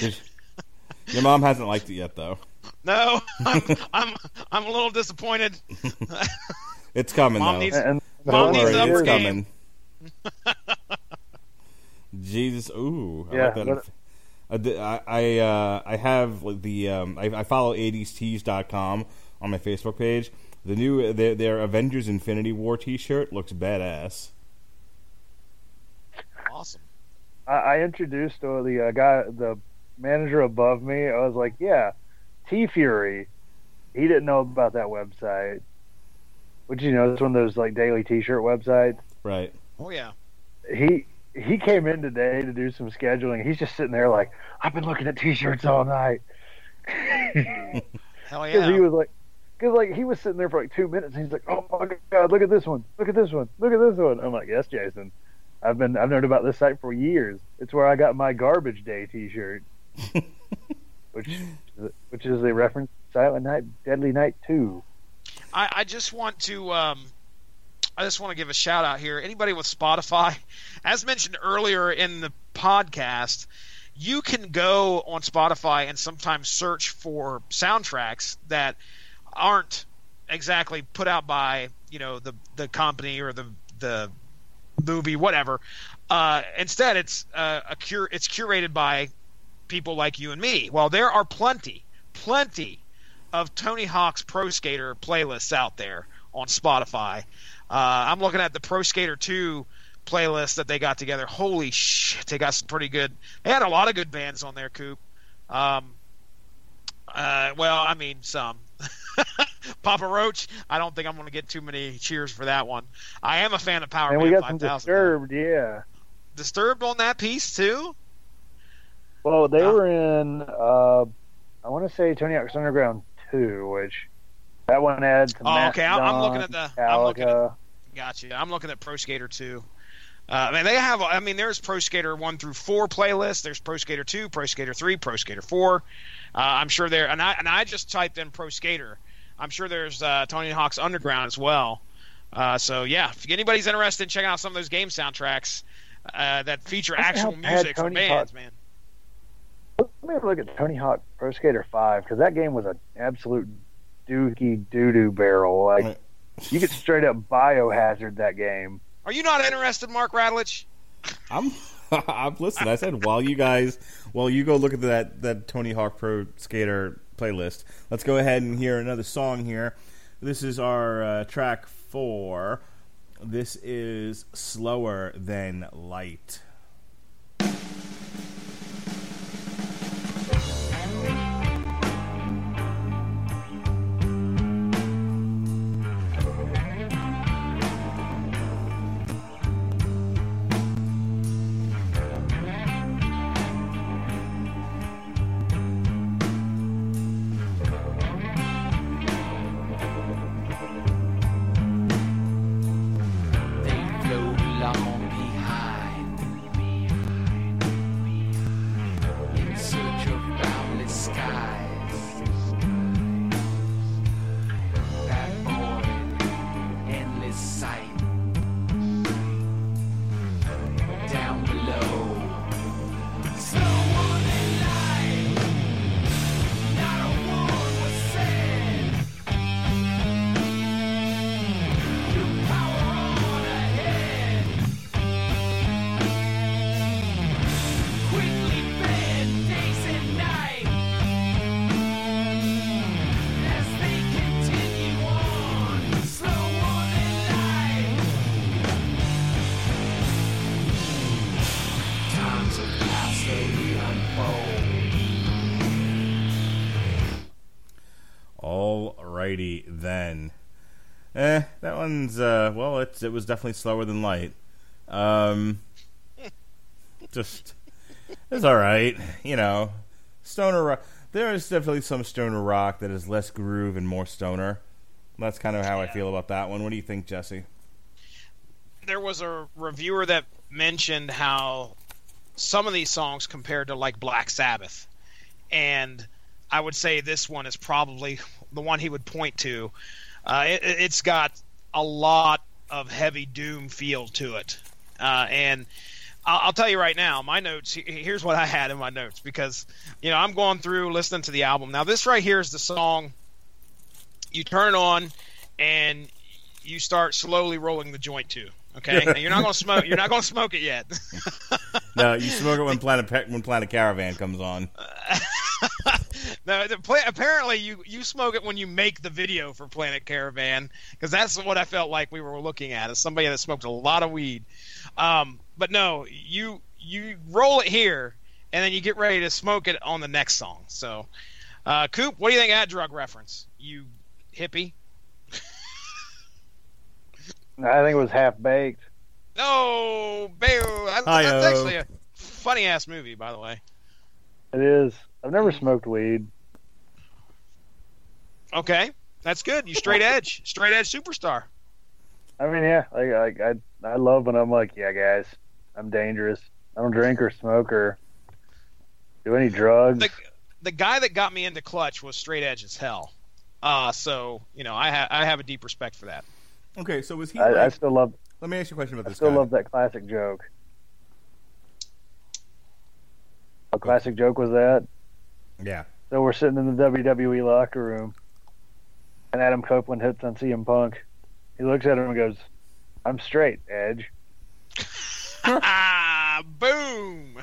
B: Your mom hasn't liked it yet, though.
D: No, I'm, I'm, I'm a little disappointed.
B: It's coming,
D: Mom
B: though.
D: needs-
C: And
D: Mom
B: Don't
D: needs
B: worry,
D: up
B: it's
D: game.
B: coming. Jesus, ooh, I
C: Yeah,
B: like that.
C: but-
B: I I I, uh, I have like, the um, I, I follow 80stees.com on my Facebook page. The new their, their Avengers Infinity War T-shirt looks badass.
D: Awesome.
C: I, I introduced uh, the uh, guy, the manager above me. I was like, yeah, TeeFury. He didn't know about that website. Which you know, it's one of those like daily T-shirt websites.
B: Right.
D: Oh yeah.
C: he he came in today to do some scheduling. He's just sitting there like, I've been looking at T-shirts all night.
D: Hell
C: Because he was like, because like he was sitting there for like two minutes. And he's like, oh my god, look at this one, look at this one, look at this one. I'm like, yes, Jason. I've been I've known about this site for years. It's where I got my garbage day T-shirt, which which is a reference to Silent Night, Deadly Night Two.
D: I, I just want to um, I just want to give a shout out here. Anybody with Spotify, as mentioned earlier in the podcast, you can go on Spotify and sometimes search for soundtracks that aren't exactly put out by you know the the company or the the movie whatever. Uh, instead, it's uh, a cure. It's curated by people like you and me. Well, there are plenty, plenty of Tony Hawk's Pro Skater playlists out there on Spotify. Uh, I'm looking at the Pro Skater 2 playlist that they got together. Holy shit, they got some pretty good. They had a lot of good bands on there, Coop. Um, uh, well, I mean, some. Papa Roach. I don't think I'm going to get too many cheers for that one. I am a fan of Power
C: and
D: Man
C: we got some
D: 5000.
C: disturbed, yeah.
D: Disturbed on that piece too.
C: Well, they
D: Ah.
C: were in. Uh, I want to say Tony Hawk's Underground two, which that one had. Some
D: Oh, okay. I'm- I'm looking at the- I'm looking at- Gotcha. I'm looking at Pro Skater 2. Uh, I mean, they have. I mean, there's Pro Skater 1 through 4 playlists. There's Pro Skater 2, Pro Skater 3, Pro Skater 4. Uh, I'm sure there. And I and I just typed in Pro Skater. I'm sure there's uh, Tony Hawk's Underground as well. Uh, so yeah, if anybody's interested in checking out some of those game soundtracks uh, that feature actual music from bands,
C: Hawk-
D: man.
C: Let me have a look at Tony Hawk Pro Skater Five because that game was an absolute dookie doo doo barrel. Like you could straight up biohazard that game.
D: Are you not interested, Mark Radulich?
B: I'm. I'm listen. I said while you guys, while you go look at that that Tony Hawk Pro Skater playlist, let's go ahead and hear another song here. This is our uh, track four. This is slower than light. Uh well it's it was definitely slower than light. Um just it's alright, you know. Stoner rock there is definitely some stoner rock that is less groove and more stoner. That's kind of how I feel about that one. What do you think, Jesse?
D: there was a reviewer that mentioned how some of these songs compared to like Black Sabbath, and I would say this one is probably the one he would point to. Uh, it, it's got a lot of heavy doom feel to it, uh, and I'll, I'll tell you right now, my notes. Here's what I had in my notes because you know I'm going through listening to the album. Now this right here is the song. You turn it on, and you start slowly rolling the joint to. Okay, Now, you're not gonna smoke. You're not gonna smoke it yet.
B: No, you smoke it when Planet Pe- when Planet Caravan comes on.
D: no, the pla apparently you you smoke it when you make the video for Planet Caravan because that's what I felt like we were looking at as somebody that smoked a lot of weed. Um, but no, you you roll it here and then you get ready to smoke it on the next song. So, uh, Coop, what do you think of that drug reference? You hippie?
C: I think it was half baked.
D: No, boo! That's actually a funny ass movie, by the way.
C: It is. I've never smoked weed.
D: Okay, that's good. You straight edge, straight edge superstar.
C: I mean, yeah, like, like I I love when I'm like, yeah, guys, I'm dangerous. I don't drink or smoke or do any drugs.
D: the the guy that got me into Clutch was straight edge as hell. Uh, so you know, I ha- I have a deep respect for that.
B: Okay, so was he?
C: I, I still love
B: let me ask you a question about
C: I
B: this
C: still
B: guy.
C: love that classic joke. A classic joke was that.
B: Yeah.
C: So we're sitting in the WWE locker room, and Adam Copeland hits on CM Punk. He looks at him and goes, "I'm straight, Edge."
D: Ah, boom!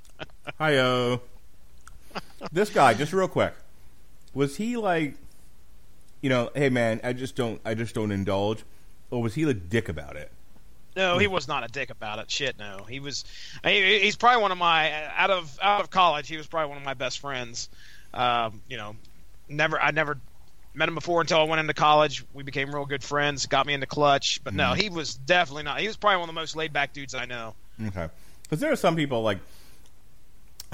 B: Hiyo. this guy, just real quick, was he like, you know, hey man, I just don't, I just don't indulge, or was he a dick about it?
D: No, he was not a dick about it. Shit, no. He was. He, he's probably one of my out of out of college. He was probably one of my best friends. Um, you know, never. I never met him before until I went into college. We became real good friends. Got me into Clutch, but no, he was definitely not. He was probably one of the most laid back dudes I know.
B: Okay. Because there are some people like.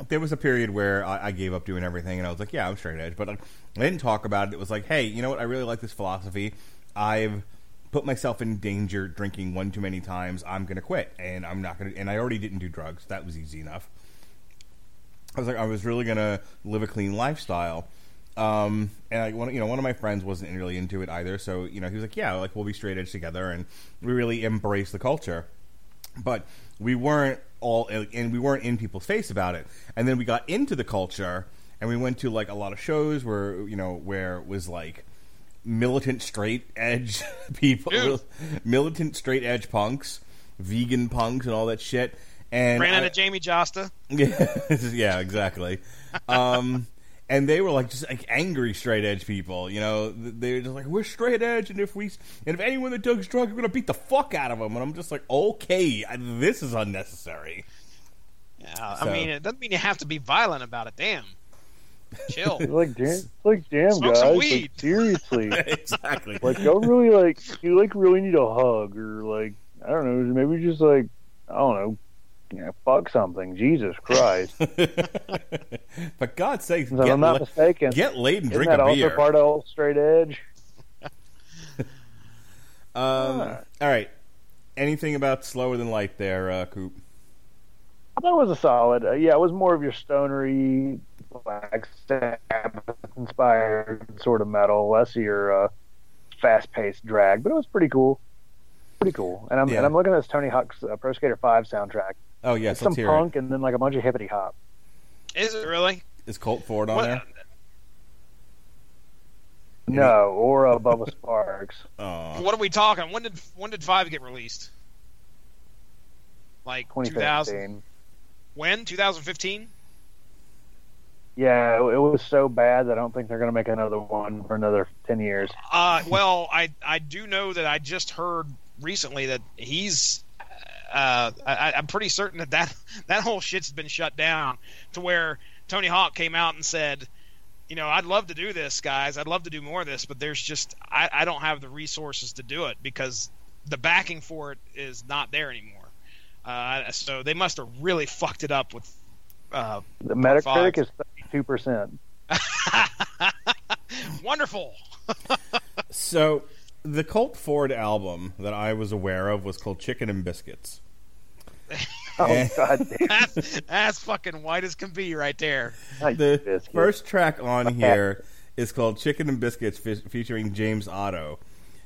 B: There was a period where I, I gave up doing everything, and I was like, "Yeah, I'm straight edge," but like, I didn't talk about it. It was like, "Hey, you know what? I really like this philosophy. I've put myself in danger drinking one too many times. I'm going to quit, and I'm not going to." And I already didn't do drugs. That was easy enough. I was like, I was really going to live a clean lifestyle. Um, and like one, you know, one of my friends wasn't really into it either. So you know, he was like, "Yeah, like we'll be straight edge together," and we really embrace the culture but we weren't all and we weren't in people's face about it and then we got into the culture and we went to like a lot of shows where you know where it was like militant straight edge people
D: Dude.
B: militant straight edge punks vegan punks and all that shit and
D: Ran
B: I-
D: into Jamey Jasta.
B: yeah, yeah, exactly. Um, and they were like just like angry straight edge people. You know, they were just like, "We're straight edge, and if we and if anyone that does drugs, we're gonna beat the fuck out of them." And I'm just like, "Okay, I- this is unnecessary."
D: Yeah,
B: So-
D: I mean, it doesn't mean you have to be violent about it. Damn, chill.
C: It's like damn, it's like damn
D: Smoke
C: guys.
D: some
C: Like, seriously,
B: exactly.
C: like y'all really like you like really need a hug or like I don't know maybe just like I don't know you know, fuck something. Jesus Christ!
B: For God's sake,
C: If
B: get,
C: I'm not
B: la-
C: mistaken,
B: get laid and
C: isn't
B: drink
C: that
B: a
C: also
B: beer.
C: part of old straight edge?
B: um, all right. Anything about slower than light there, uh, Coop?
C: I thought it was a solid. Uh, yeah, it was more of your stonery, Black Sabbath inspired sort of metal, less your uh, fast paced drag. But it was pretty cool. Pretty cool. And I'm
B: Yeah.
C: and I'm looking at this Tony Hawk's uh, Pro Skater Five soundtrack.
B: Oh yes,
C: It's some
B: let's hear
C: punk and then like a bunch of hippity hop.
D: Is it really?
B: it. Is Colt Ford on
D: What-
B: there?
C: No, or uh, Bubba Sparxxx.
B: Oh,
D: What are we talking? When did when did Five get released? Like 2000?
C: 2015.
D: When? 2015?
C: Yeah, it, was so bad that I don't think they're going to make another one for another 10 years.
D: Uh, well, I I do know that I just heard recently that he's. Uh, I, I'm pretty certain that, that that whole shit's been shut down to where Tony Hawk came out and said, you know, I'd love to do this, guys. I'd love to do more of this, but there's just I, I don't have the resources to do it because the backing for it is not there anymore. Uh, so they must have really fucked it up with. Uh,
C: The. Metacritic is 32%.
D: wonderful.
B: So, the Colt Ford album that I was aware of was called Chicken and Biscuits.
C: Oh. God damn.
D: That's, that's fucking white as can be right there.
B: The
C: Biscuit.
B: first track on here is called Chicken and Biscuits fe- featuring James Otto.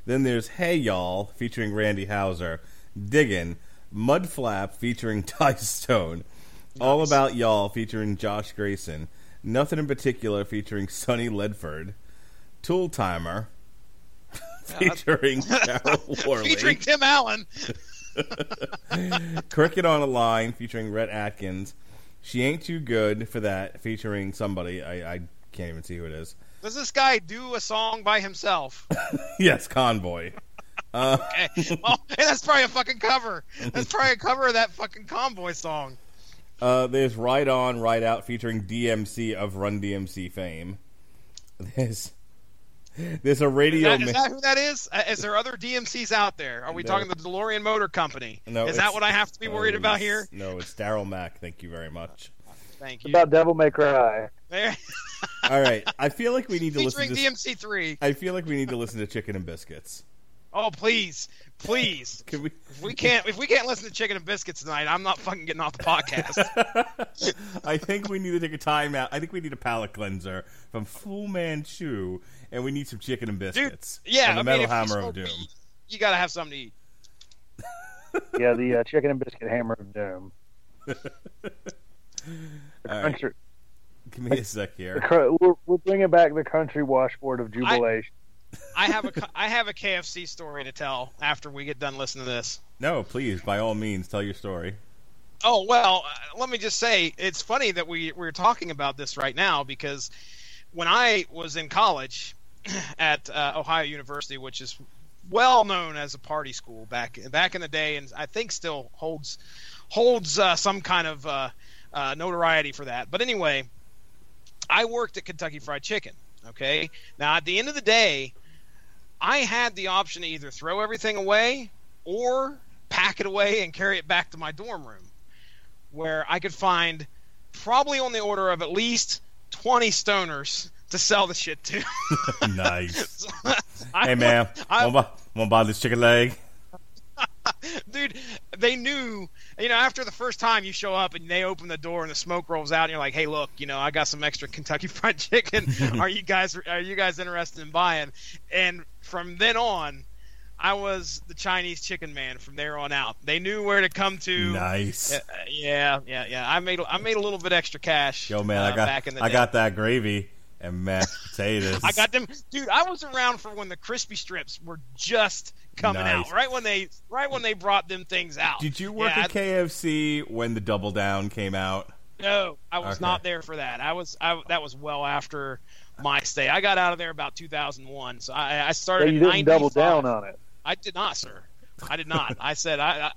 B: Then there's Hey Y'all featuring Randy Houser. Diggin', Mudflap featuring Ty Stone. All About Y'all featuring Josh Gracin. Nothing in Particular featuring Sunny Ledfurd. Tool Timer featuring Carol Worley.
D: Featuring Tim Allen.
B: Cricket on a Line featuring Rhett Akins. She Ain't Too Good for That featuring somebody. I, I can't even see who it is.
D: Does this guy do a song by himself?
B: Yes, Convoy. Uh,
D: Okay. Well, hey, that's probably a fucking cover. That's probably a cover of that fucking Convoy song.
B: Uh, there's Right On, Right Out featuring DMC of Run DMC fame. There's there's a
D: Is
B: radio.
D: that, is
B: ma-
D: that who that is? Uh, Is there other DMCs out there? Are we
B: No.
D: talking the DeLorean Motor Company?
B: no,
D: is that what I have to be worried
B: no,
D: about here?
B: No, it's Daryl Mack. Thank you very much.
D: Thank you.
C: About Devil May Cry.
D: There.
B: All right, I feel like we need to listen
D: Featuring
B: to.
D: DMC3.
B: I feel like we need to listen to Chicken and Biscuits.
D: Oh, please. Please.
B: Can we?
D: If we can't if we can't listen to Chicken and Biscuits tonight, I'm not fucking getting off the podcast.
B: I think we need to take a time out. I think we need a palate cleanser from Fu Manchu, and we need some chicken and
D: Dude,
B: biscuits.
D: yeah,
B: and the
D: I
B: Metal
D: mean,
B: Hammer of Doom.
D: weed, you gotta have something to eat.
C: Yeah, the uh, Chicken and Biscuit Hammer of Doom. The
B: All right, give me a sec here.
C: cr- we're, we're bringing it back the country washboard of jubilation.
D: I have a I have a KFC story to tell after we get done listening to this.
B: No, please, by all means, tell your story.
D: Oh well, uh, let me just say it's funny that we we're talking about this right now because when I was in college at uh, Ohio University, which is well known as a party school back back in the day, and I think still holds holds uh, some kind of uh, uh, notoriety for that. But anyway, I worked at Kentucky Fried Chicken. Okay. Now, at the end of the day, I had the option to either throw everything away or pack it away and carry it back to my dorm room, where I could find probably on the order of at least 20 stoners to sell the shit to.
B: nice.
D: I
B: hey man,
D: I-
B: want to buy, buy this chicken leg?
D: dude, they knew. You know, after the first time you show up and they open the door and the smoke rolls out, and you're like, "Hey, look, you know, I got some extra Kentucky Fried Chicken. are you guys are you guys interested in buying?" And from then on, I was the Chinese chicken man. From there on out, they knew where to come to.
B: Nice.
D: Uh, yeah, yeah, yeah. I made I made a little bit extra cash.
B: Yo man,
D: uh,
B: I got
D: back in the
B: I
D: day.
B: got that gravy and mashed potatoes.
D: I got them, dude. I was around for when the crispy strips were just coming
B: Nice.
D: out, right when they, right when they brought them things out.
B: Did you work
D: Yeah,
B: at KFC when the Double Down came out?
D: No, I was
B: Okay.
D: not there for that. I was, I that was well after my stay. I got out of there about 2001, so I, I started.
C: So you didn't double down on it.
D: I did not, sir. I did not. I said I,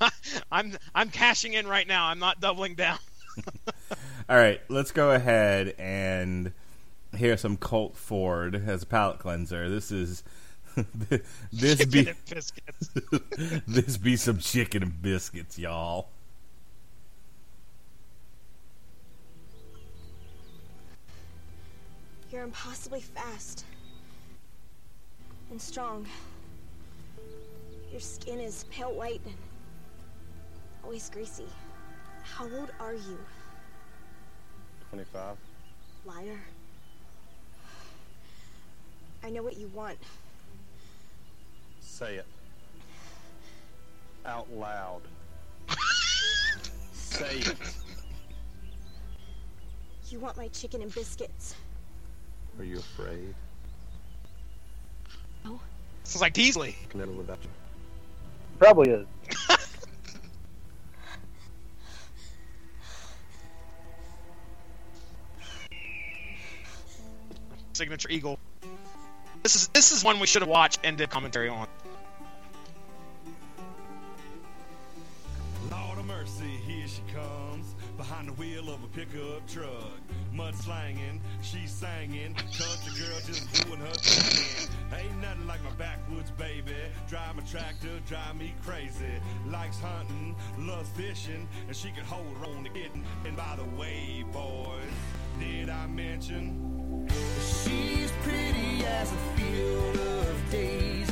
D: I, I'm, I'm cashing in right now. I'm not doubling down.
B: All right, let's go ahead and hear some Colt Ford as a palate cleanser. This is this be
D: Chicken and biscuits.
B: this be some chicken and biscuits, y'all.
G: You're impossibly fast and strong. Your skin is pale white and always greasy. How old are you,
H: 25.
G: liar? I know what you want.
H: Say it. Out loud. Say it.
G: You want my chicken and biscuits.
H: Are you afraid? Oh.
D: Sounds like Teasley.
H: Can I live without you?
C: Probably is.
D: Signature Eagle. This is this is one we should have watched and did commentary on.
I: Lord of mercy, here she comes behind the wheel of a pickup truck. Mud slanging, she's singing. Country girl just doing her thing. Ain't nothing like my backwoods baby. Drive my tractor, drive me crazy. Likes hunting, loves fishing, and she can hold her own to getting. And by the way, boys, did I mention?
E: She's pretty as a field of daisies.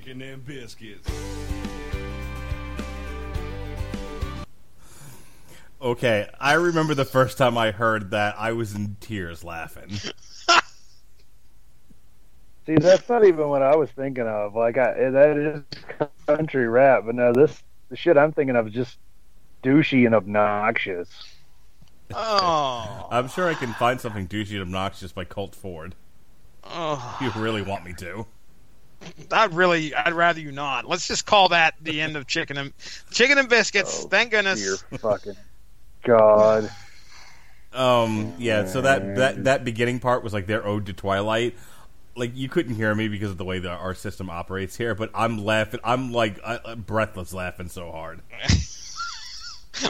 I: Kinda like chicken and biscuits.
B: Okay, I remember the first time I heard that I was in tears laughing.
C: See, that's not even what I was thinking of. Like, I that is country rap, but no, this the shit I'm thinking of is just douchey and obnoxious.
D: Oh,
B: I'm sure I can find something douchey and obnoxious by Colt Ford.
D: oh.
B: You really want me to?
D: I'd really, I'd rather you not. Let's just call that the end of chicken and chicken and biscuits.
C: Oh,
D: Thank goodness.
C: Dear fucking God.
B: Um, yeah. So that that that beginning part was like their ode to Twilight. Like you couldn't hear me because of the way that our system operates here, but I'm laughing. I'm like uh, breathless, laughing so hard.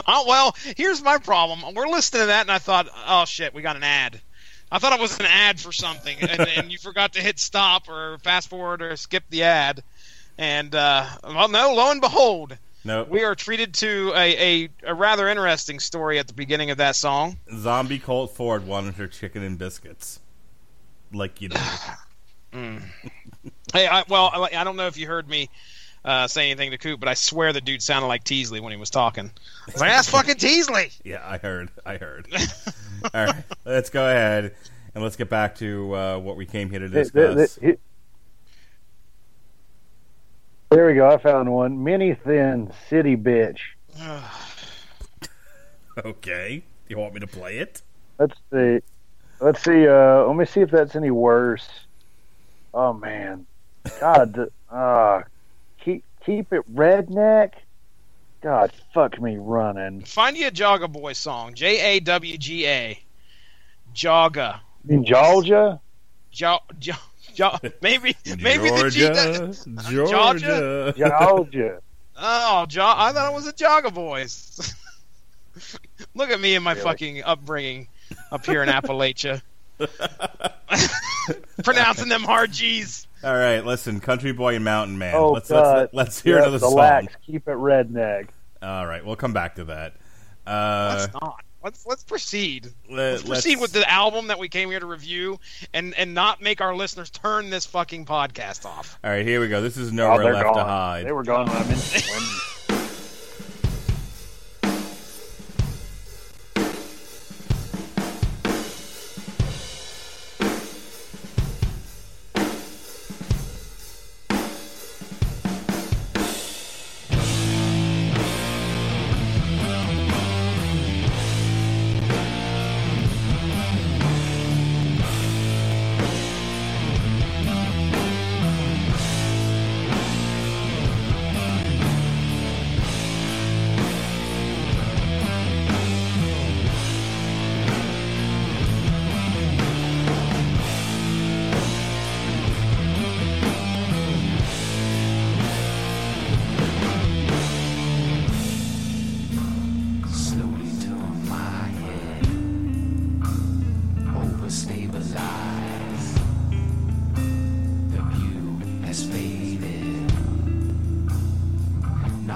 D: Oh well, here's my problem. We're listening to that, and I thought, oh shit, we got an ad. I thought it was an ad for something, and, and you forgot to hit stop or fast forward or skip the ad. And uh, well, no, lo and behold,
B: No,
D: we are treated to a, a, a rather interesting story at the beginning of that song.
B: zombie Colt Ford wanted her chicken and biscuits, like you do.
D: Hey, I, well, I, I don't know if you heard me uh, say anything to Coop, but I swear the dude sounded like Teasley when he was talking. I was like, that's fucking Teasley.
B: yeah, I heard. I heard. All right, let's go ahead and let's get back to uh, what we came here to discuss.
C: th- There we go. I found one. Mini thin city bitch.
B: Okay, you want me to play it?
C: Let's see. Let's see. Uh, let me see if that's any worse. Oh man, God. Uh, keep keep it redneck. God, fuck me running.
D: Find you a Jawga Boy song. J A W G A. Jawga.
C: You mean Georgia?
D: Ja, ja, ja, maybe maybe the G.
B: Georgia, Georgia.
C: Georgia.
D: Oh, ja, I thought it was a Jawga Boys. Look at me and my
C: Really?
D: fucking upbringing up here in Appalachia. Pronouncing them hard G's.
B: All right, listen, Country Boy and Mountain Man.
C: Oh,
B: let's,
C: God.
B: let's let's hear
C: Yeah,
B: another
C: relax.
B: song.
C: Keep it redneck.
B: All right, we'll come back to that. Uh,
D: Let's not. Let's let's proceed.
B: let-
D: Let's proceed
B: let's-
D: with the album that we came here to review, and and not make our listeners turn this fucking podcast off.
B: All right, here we go. This is
C: Oh,
B: nowhere
C: they're
B: left
C: gone.
B: to hide.
C: They were gone when I'm in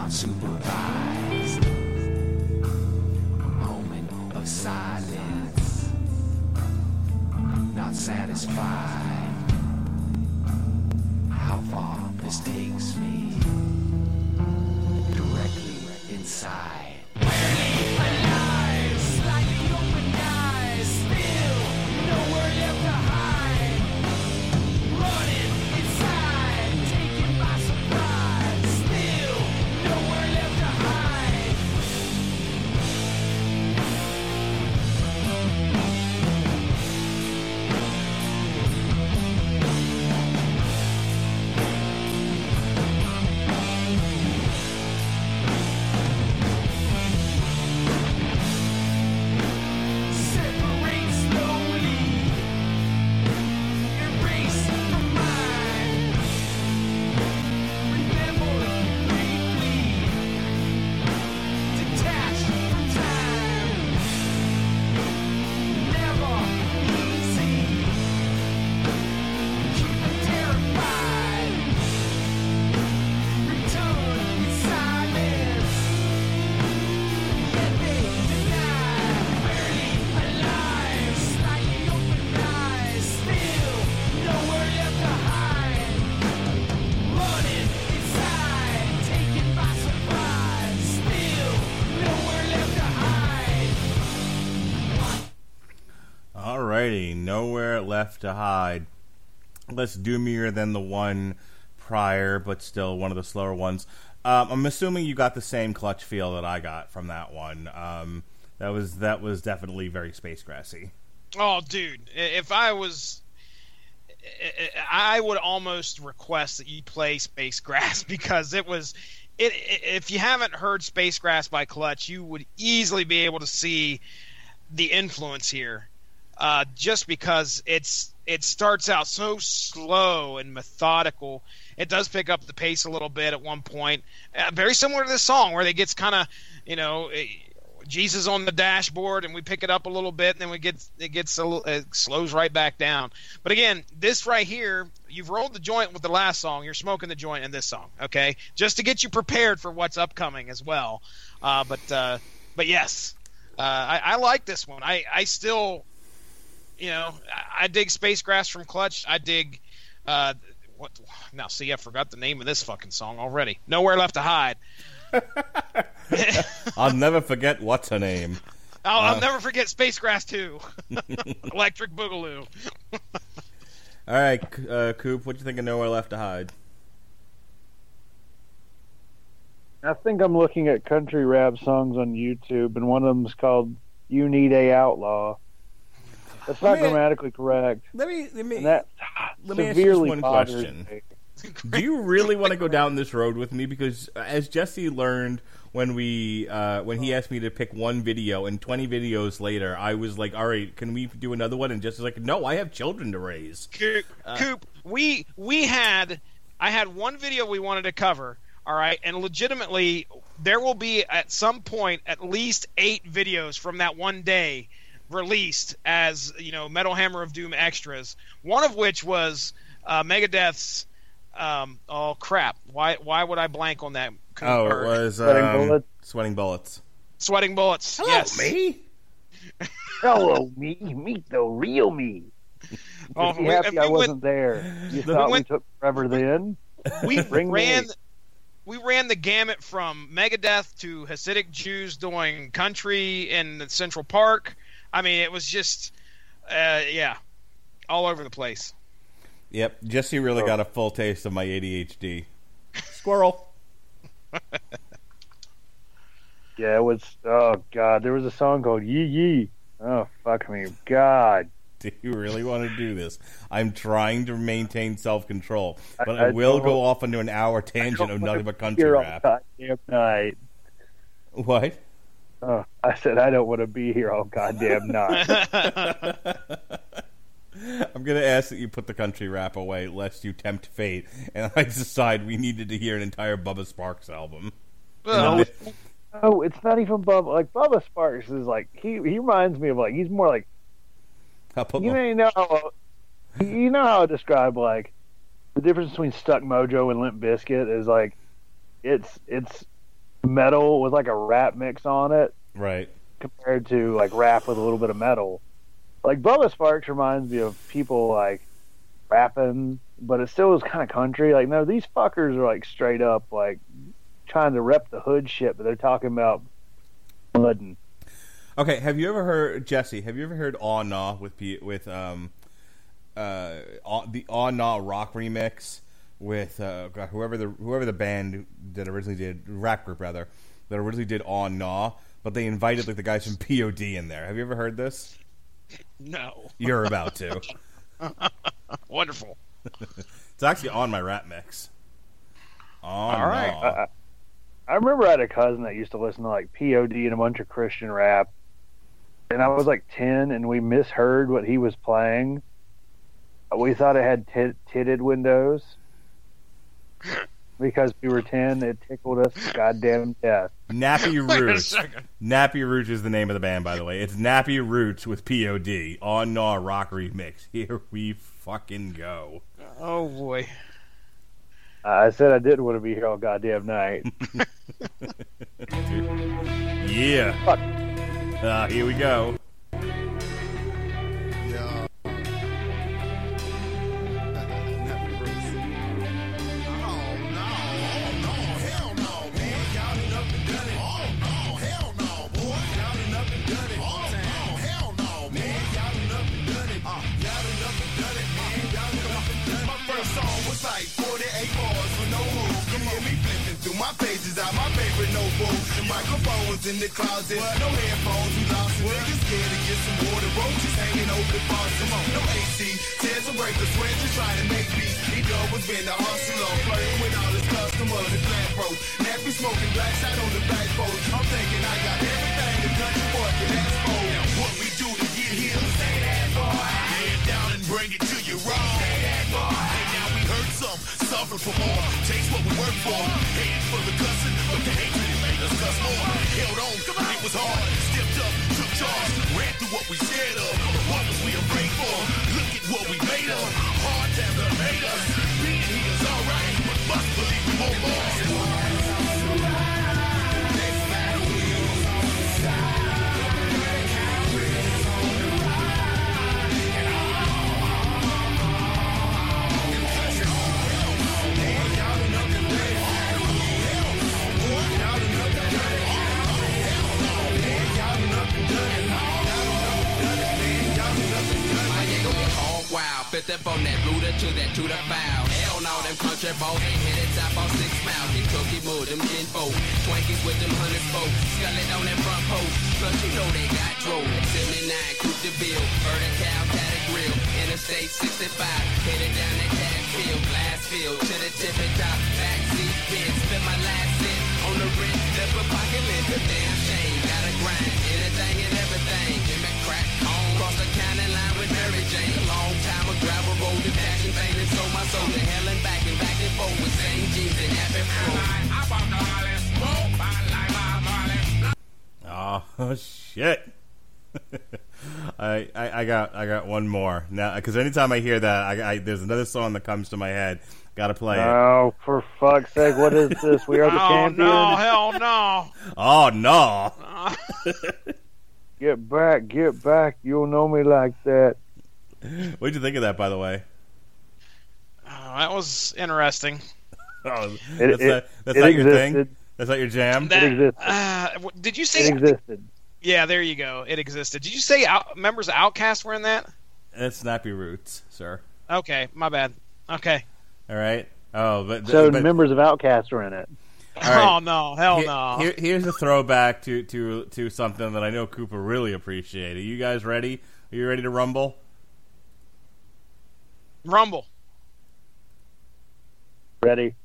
E: not supervised. Moment of silence, not satisfied. How far this takes me, directly inside. Nowhere left to hide.
B: Less doomier than the one prior, but still one of the slower ones. Um, I'm assuming you got the same clutch feel that I got from that one. Um, that was that was definitely very space grassy.
D: Oh, dude, if I was, I would almost request that you play Space Grass because it was. It, if you haven't heard Space Grass by Clutch, you would easily be able to see the influence here, uh, just because it's it starts out so slow and methodical. It does pick up the pace a little bit at one point, uh, very similar to this song where it gets kind of, you know, eh, Jesus on the dashboard, and we pick it up a little bit, and then we get it gets a it slows right back down. But again, this right here, you've rolled the joint with the last song. You're smoking the joint in this song, okay? Just to get you prepared for what's upcoming as well. Uh, but uh, but yes, uh, I, I like this one. I I still, you know, I, I dig Space Grass from Clutch. I dig. Uh, what now? See, I forgot the name of this fucking song already. Nowhere left to hide.
B: I'll never forget what's her name.
D: I'll,
B: Uh,
D: I'll never forget Space Grass 2. Electric Boogaloo.
B: All right, uh, Coop, what do you think of Nowhere Left to Hide?
C: I think I'm looking at country rap songs on YouTube, and one of them is called "You Need a Outlaw." That's not
B: Let me-
C: grammatically correct.
B: Let me let me
C: And that
B: let me ask you just one question.
C: me.
B: Do you really want to go down this road with me? Because as Jesse learned when we uh, when he asked me to pick one video, and 20 videos later, I was like, "All right, can we do another one?" And just like, "No, I have children to raise."
D: Coop, Coop, we we had I had one video we wanted to cover. All right, and legitimately, there will be at some point at least eight videos from that one day released as you know Metal Hammer of Doom extras. One of which was uh, Megadeth's. Um, oh crap! Why why would I blank on that?
B: Oh, it was
C: Sweating
B: um,
C: Bullets?
B: Sweating bullets.
D: Sweating bullets. yes.
B: me.
C: Hello, me. Meet the real me.
D: Oh,
C: Be
D: we-
C: happy
D: and
C: I wasn't there. You
D: We
C: thought we
D: went-
C: took forever then?
D: we
C: Bring me.
D: ran we ran the gamut from Megadeth to Hasidic Jews doing country in Central Park. I mean, it was just, uh, yeah, all over the place.
B: Yep, Jesse really
C: Oh.
B: got a full taste of my ADHD. Squirrel.
C: Yeah, it was. Oh God, there was a song called Yee Yee. Oh fuck me, God.
B: Do you really want to do this? I'm trying to maintain self control, but I,
C: I
B: will go off into an hour tangent of nothing but country
C: Here all
B: rap.
C: goddamn night.
B: What?
C: Oh, I said I don't want to be here all goddamn night.
B: I'm gonna ask that you put the country rap away, lest you tempt fate, and I decide we needed to hear an entire Bubba Sparxxx album.
D: Well,
B: And
C: Oh, it's not even Bubba. Like Bubba Sparxxx is like he he reminds me of like he's more like
B: put
C: you
B: my-
C: may know you know how I describe like the difference between Stuck Mojo and Limp Bizkit is like it's it's metal with like a rap mix on it
B: right.
C: compared to like rap with a little bit of metal. Like Bubba Sparxxx reminds me of people like rapping, but it still is kind of country. Like no, these fuckers are like straight up like trying to rep the hood shit, but they're talking about mudding.
B: Okay, have you ever heard Jesse? Have you ever heard "Aw Nah" with P- with um uh the "Aw Nah" rock remix with uh God, whoever the whoever the band that originally did rap group rather that originally did "Aw Nah," but they invited like the guys from POD in there. Have you ever heard this?
D: no,
B: You're about to.
D: wonderful.
B: It's actually on my rap mix. Aw
D: All right.
B: Nah.
C: I, I remember I had a cousin that used to listen to like POD and a bunch of Christian rap, and I was like ten, and we misheard what he was playing. We thought it had tit- titted windows because we were ten. It tickled us goddamn death.
B: Nappy Roots. Nappy Roots is the name of the band, by the way. It's Nappy Roots with POD on Nah Rock Remix. Here we fucking go.
D: Oh boy.
C: I said I didn't want to be here all goddamn night.
B: Yeah.
C: Fuck.
B: Uh, here we go.
F: My pages out my favorite notebook. The microphone was in the closet, no headphones, we lost it. Niggas scared to get some water, roaches hanging over the faucet. No AC, tears will break the sweat, just trying to make beats. He was been the hustle hustler, flirting with all his customers and flat bros. Nappy smoking black shot on the back porch. I'm thinking I got everything the country boy can ask for. Now what we do to get here? Say that boy. It down and bring it to you suffer for more. Taste what we work for. Head for the cussing, but the hatred it made us cuss more. Held on, it was hard. Stepped up, took charge, ran through what we scared of. What was we
J: I, I
B: I got I got one more now because anytime I hear that, I, I there's another song that comes to my head. Got to play it.
C: Oh, for fuck's sake! What is this? We are the
D: oh
C: champions.
D: no, hell no.
B: Oh no!
C: Get back, get back! You'll know me like that.
B: What did you think of that, by the way?
D: Oh, that was interesting.
B: Oh, that's
C: it-
B: not, that's
C: it
B: not your thing. That's not your jam.
D: That,
C: existed.
D: uh, did you say?
C: It existed.
D: Yeah, there you go. It existed. Did you say out, members of OutKast were in that?
B: That's Snappy Roots, sir.
D: Okay, my bad. Okay.
B: All right. Oh, but,
C: So
B: but
C: members of OutKast are in it.
B: all right.
D: Oh no, hell
B: Here-
D: no.
B: here- here's a throwback to, to to something that I know Cooper really appreciated. Are you guys ready? Are you ready to rumble?
D: Rumble.
C: Ready?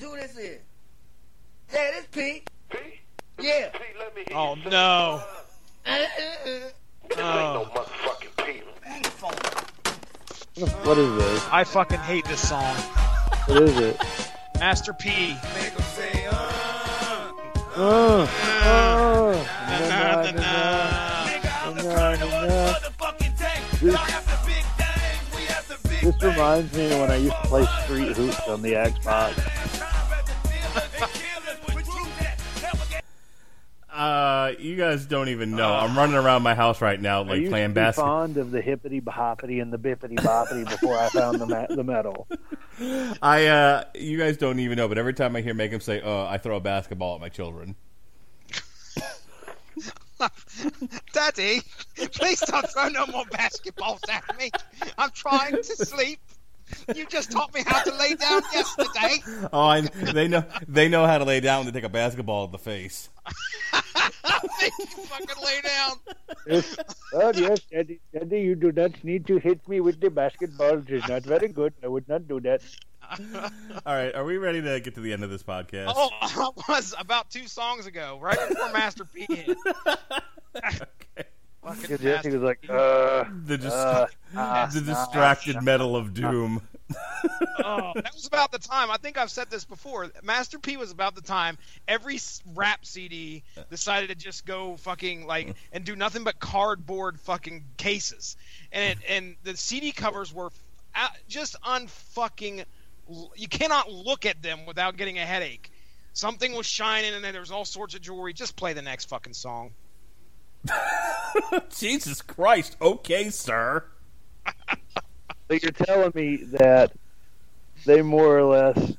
E: Who this is? Yeah, this Pete. Pete? Yeah.
D: Oh no.
E: This
D: Oh.
E: motherfucking Pete.
C: What is this?
D: I fucking hate this song.
C: What is it?
D: Master P.
E: Uh.
D: Na,
C: na,
D: na.
C: na,
D: na,
C: na. This, this reminds me of when I used to play Street Hoops on the Xbox.
B: Uh, you guys don't even know. I'm running around my house right now, like
C: used
B: playing
C: to be
B: basketball.
C: fond of the hippity boppity and the bippity boppity before I found the ma- the metal.
B: I, uh, you guys don't even know, but every time I hear make him say, "Uh," I throw a basketball at my children.
D: Daddy, please don't throw no more basketballs at me. I'm trying to sleep. You just taught me how to lay down yesterday.
B: Oh, I, they know they know how to lay down when they take a basketball at the face.
D: Make you fucking lay down.
C: Yes. Oh yes, Daddy, Daddy, you do not need to hit me with the basketball. It is not very good. I would not do that.
B: All right, are we ready to get to the end of this podcast?
D: Oh, I was about two songs ago, right before Master P hit. Fucking
C: Because Jesse
D: Master
C: was like, uh,
B: the dis-
C: uh, uh,
B: the distracted metal of doom.
D: oh, that was about the time. I think I've said this before. Master P was about the time every s- rap CD decided to just go fucking like and do nothing but cardboard fucking cases, and it, and the CD covers were just unfucking. You cannot look at them without getting a headache. Something was shining, and then there was all sorts of jewelry. Just play the next fucking song.
B: Jesus Christ! Okay, sir.
C: So you're telling me that they more or less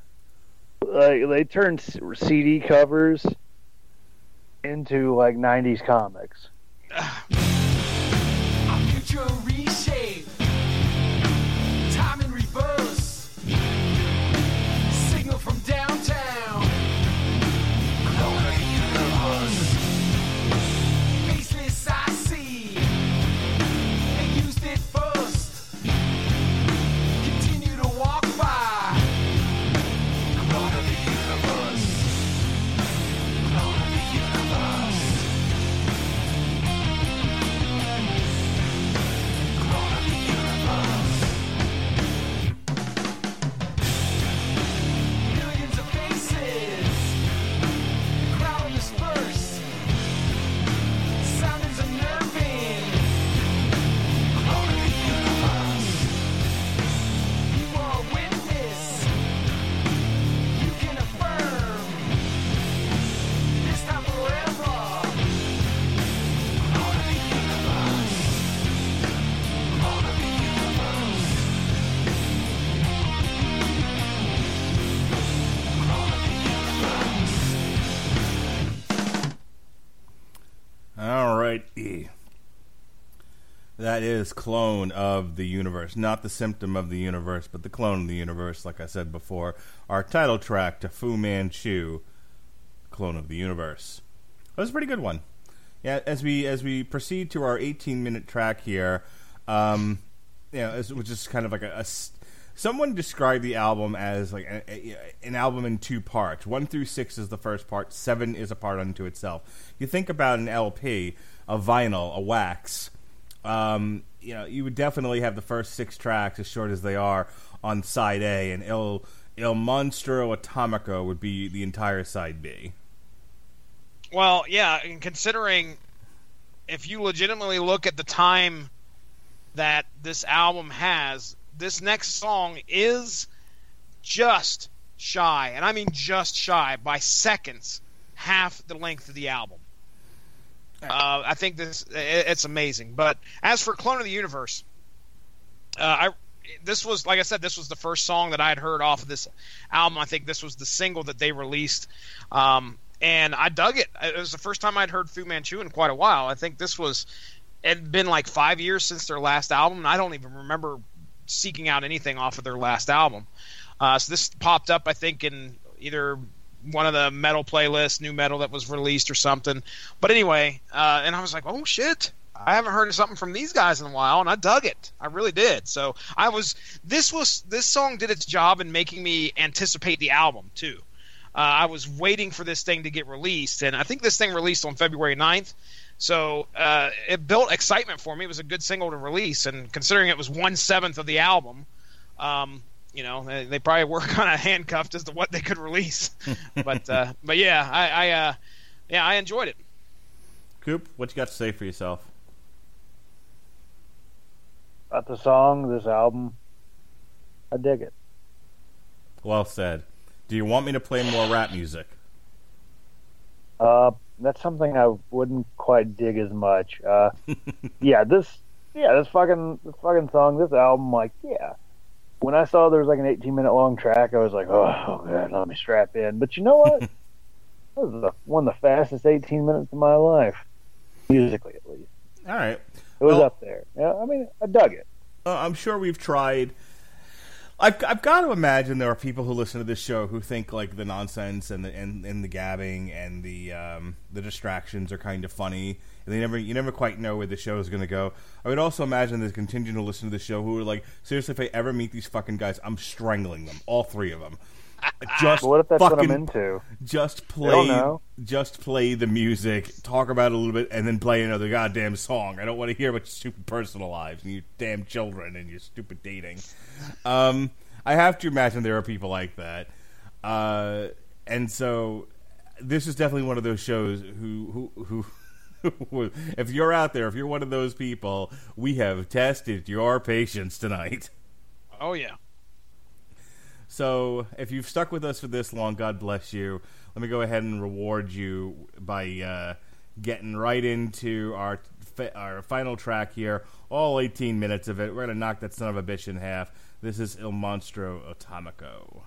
C: like they turned CD covers into like '90s comics.
B: That is Clone of the Universe. Not the symptom of the universe, but the clone of the universe, like I said before. Our title track to Fu Manchu, Clone of the Universe. That was a pretty good one. Yeah, as we as we proceed to our 18 minute track here, um, you know, which is kind of like a, a someone described the album as like a, a, an album in two parts. One through six is the first part. Seven is a part unto itself. You think about an LP, a vinyl, a wax. Um, you know, you would definitely have the first six tracks, as short as they are, on side A, and Il Il Monstro Atomico would be the entire side B.
D: Well, yeah, and considering if you legitimately look at the time that this album has, this next song is just shy, and I mean just shy by seconds, half the length of the album. Uh, I think this it- it's amazing. But as for Clone of the Universe, uh, I this was like I said, this was the first song that I had heard off of this album. I think this was the single that they released, um, and I dug it. It was the first time I'd heard Fu Manchu in quite a while. I think this was it had been like five years since their last album, and I don't even remember seeking out anything off of their last album. Uh, so this popped up, I think, in either one of the metal playlists, new metal that was released or something. But anyway, uh, and I was like, oh shit. I haven't heard of something from these guys in a while, and I dug it. I really did. So I was. This was this song did its job in making me anticipate the album too. Uh, I was waiting for this thing to get released, and I think this thing released on February 9th. So uh, it built excitement for me. It was a good single to release, and considering it was one seventh of the album, um, you know, they, they probably were kind of handcuffed as to what they could release. but uh, but yeah, I, I uh, yeah I enjoyed it.
B: Coop, what you got to say for yourself?
C: About the song, this album, I dig it.
B: Well said. Do you want me to play more rap music?
C: Uh, that's something I wouldn't quite dig as much. Uh, yeah, this, yeah, this fucking, this fucking song, this album, like, yeah. When I saw there was like an 18 minute long track, I was like, oh, oh god, let me strap in. But you know what? that was the, one of the fastest 18 minutes of my life, musically at least.
B: All right.
C: It was
B: Well-
C: up there. Yeah, I mean, I dug it.
B: Uh, I'm sure we've tried. I've, I've got to imagine there are people who listen to this show who think like the nonsense and the and, and the gabbing and the um, the distractions are kind of funny, and they never you never quite know where the show is going to go. I would also imagine there's a contingent who listen to the show who are like, seriously, if I ever meet these fucking guys, I'm strangling them, all three of them. Just
C: what if that's what I'm
B: fucking-
C: into?
B: Just
C: They don't
B: play, just play the music, talk about it a little bit, and then play another goddamn song. I don't want to hear about your stupid personal lives and your damn children and your stupid dating. Um, I have to imagine there are people like that, uh, and so this is definitely one of those shows who who who. if you're out there, if you're one of those people, we have tested your patience tonight.
D: Oh yeah.
B: So, if you've stuck with us for this long, God bless you. Let me go ahead and reward you by uh, getting right into our our final track here. All 18 minutes of it. We're gonna knock that son of a bitch in half. This is Il Monstro Atomico.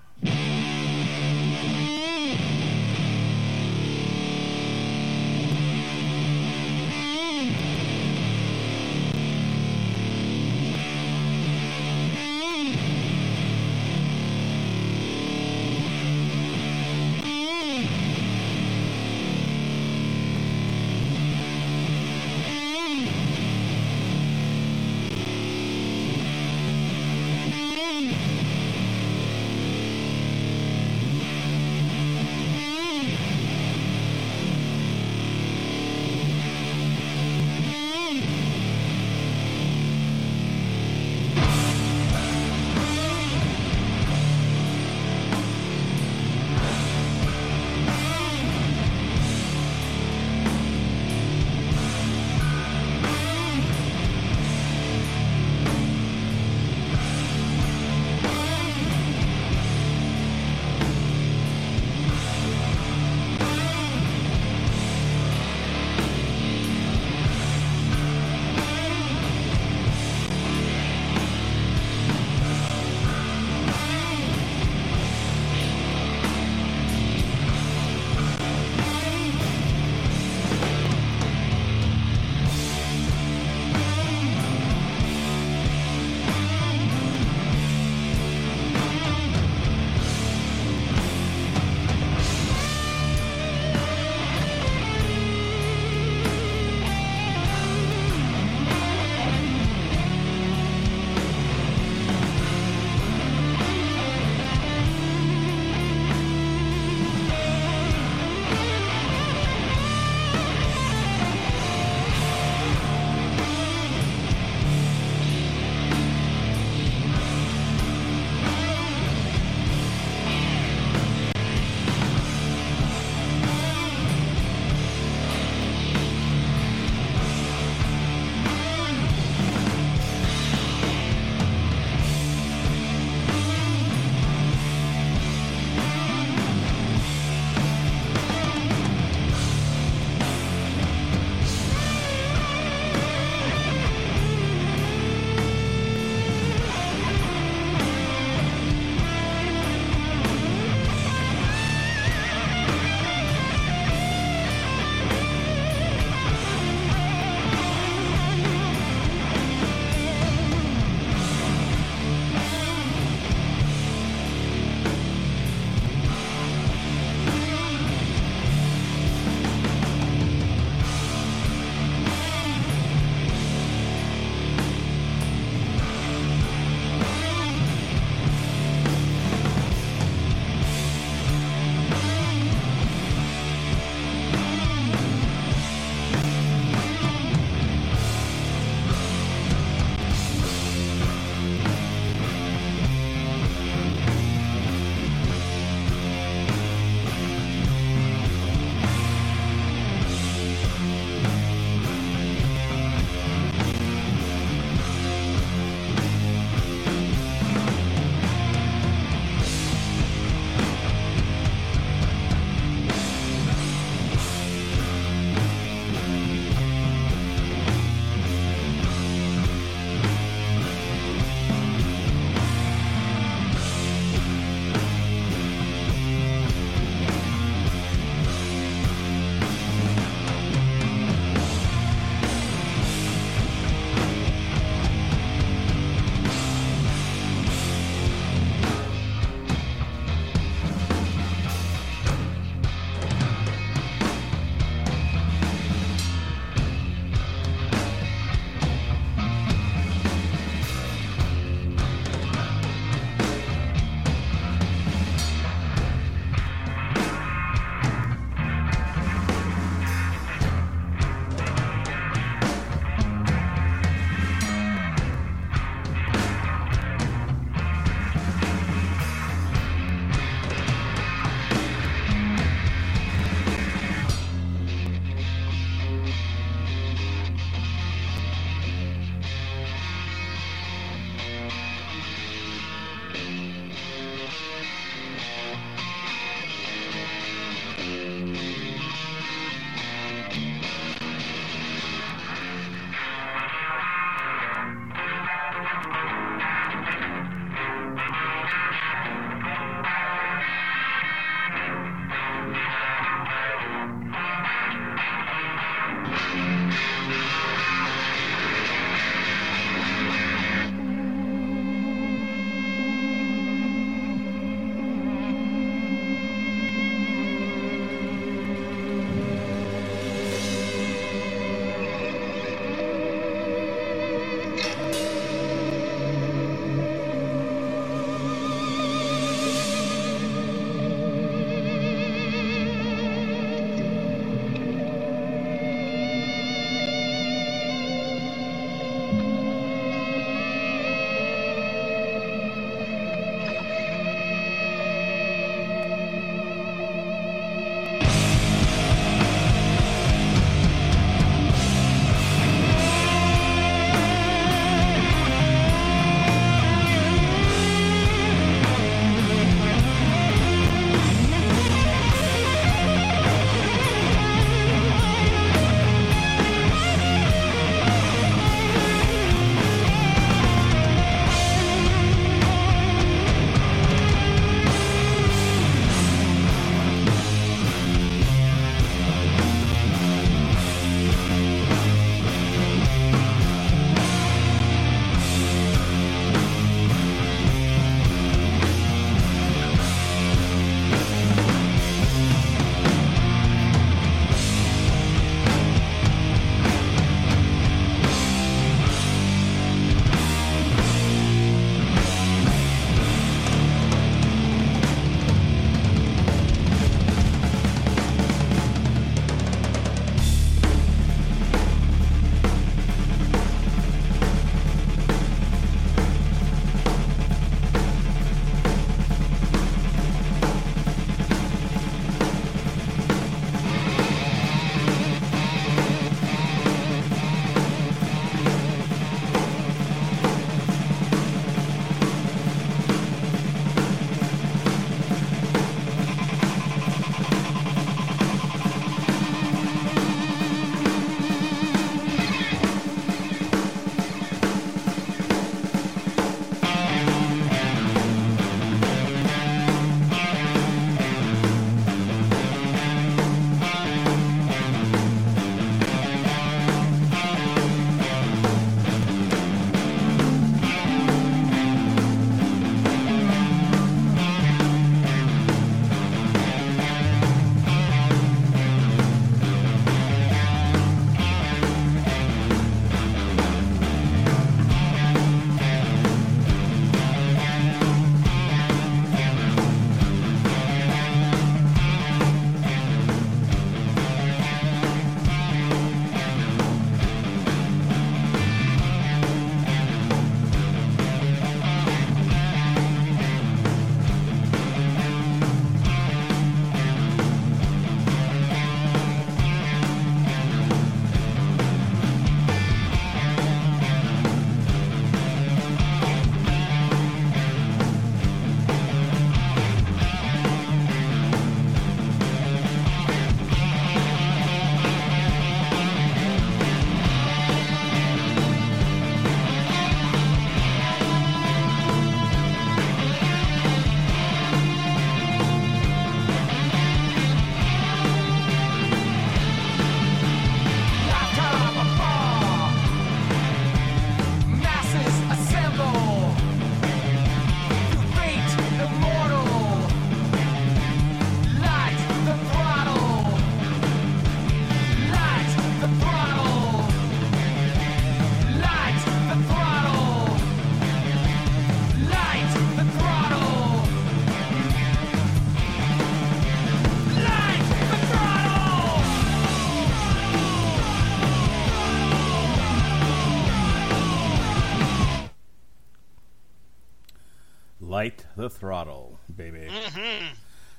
B: Light the throttle, baby.
D: Mm-hmm.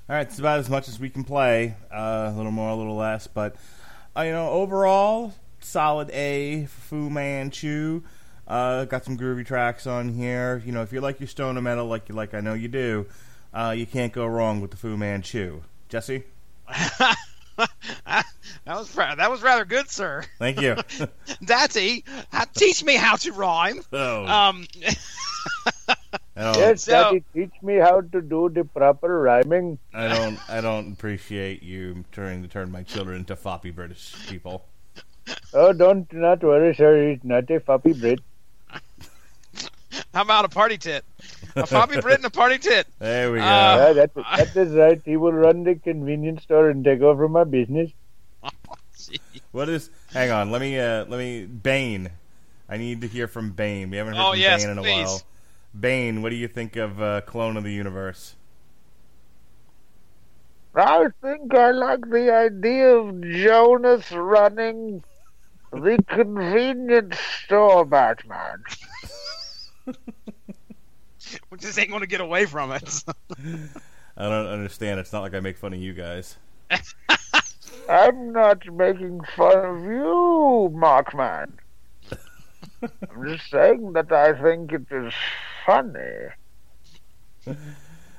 B: All right, it's about as much as we can play. Uh, a little more, a little less, but uh, you know, overall, solid A for Fu Manchu. Uh, got some groovy tracks on here. You know, if you like your stoner metal, like you like, I know you do, uh, you can't go wrong with the Fu Manchu. Jessie,
D: that was that was rather good, sir.
B: thank you.
D: Daddy, uh, teach me how to rhyme.
B: Oh.
D: Um,
B: I don't,
C: Yes,
D: So-
C: Daddy, teach me how to do the proper rhyming.
B: I don't, I don't appreciate you trying to turn my children into floppy British people.
C: Oh, don't not worry, sir. He's not a floppy Brit.
D: how about a party tit? A floppy Brit and a party tit.
B: There we go.
D: Uh,
C: yeah, that, that is right. He will run the convenience store and take over my business.
B: What is? Hang on. Let me. Uh, let me. Bane. I need to hear from Bane. We haven't heard
D: Oh,
B: from
D: yes,
B: Bane in a
D: please.
B: while. Bane, what do you think of uh, Clone of the Universe?
C: I think I like the idea of Jonas running the convenience store, Batman.
D: We just ain't going to get away from it.
B: I don't understand. It's not like I make fun of you guys.
C: I'm not making fun of you, Markman. I'm just saying that I think it is funny.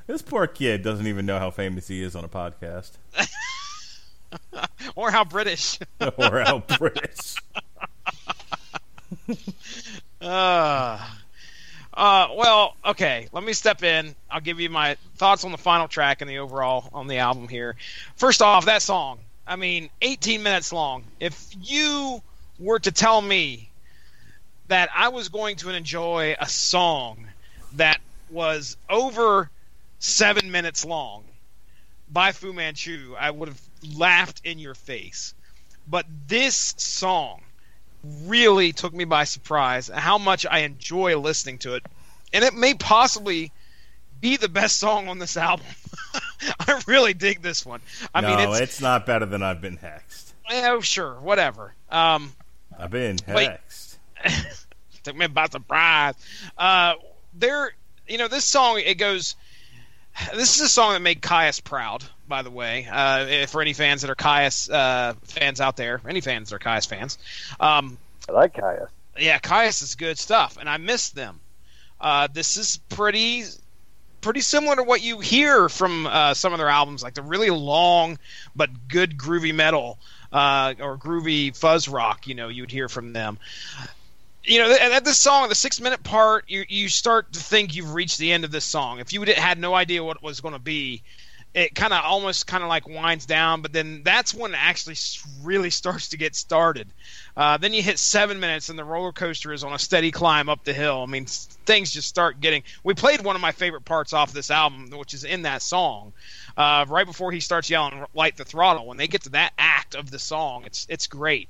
B: This poor kid doesn't even know how famous he is on a podcast
D: or how British.
B: or how British.
D: Uh, uh, well, okay. Let me step in. I'll give you my thoughts on the final track and the overall on the album here. First off, that song. I mean, 18 minutes long. If you were to tell me that I was going to enjoy a song that was over seven minutes long by Fu Manchu, I would have laughed in your face. But this song really took me by surprise how much I enjoy listening to it. And it may possibly be the best song on this album. I really dig this one. I
B: no,
D: mean, it's,
B: it's not better than I've been hexed.
D: oh, sure, whatever. Um,
B: I've been hexed.
D: took me by surprise. Uh, there, you know, this song it goes. This is a song that made Kyuss proud, by the way. Uh, for any fans that are Kyuss uh, fans out there, any fans that are Kyuss fans, um,
C: I like Kyuss.
D: yeah, Kyuss is good stuff, and I miss them. Uh, this is pretty, pretty similar to what you hear from uh, some of their albums, like the really long but good groovy metal uh, or groovy fuzz rock. You know, you'd hear from them. You know, at this song, the six minute part, you you start to think you've reached the end of this song. If you had no idea what it was going to be, it kind of almost kind of like winds down, but then that's when it actually really starts to get started. Uh, then you hit seven minutes, and the roller coaster is on a steady climb up the hill. I mean, things just start getting. We played one of my favorite parts off this album, which is in that song, uh, right before he starts yelling "Light the throttle." When they get to that act of the song, it's it's great.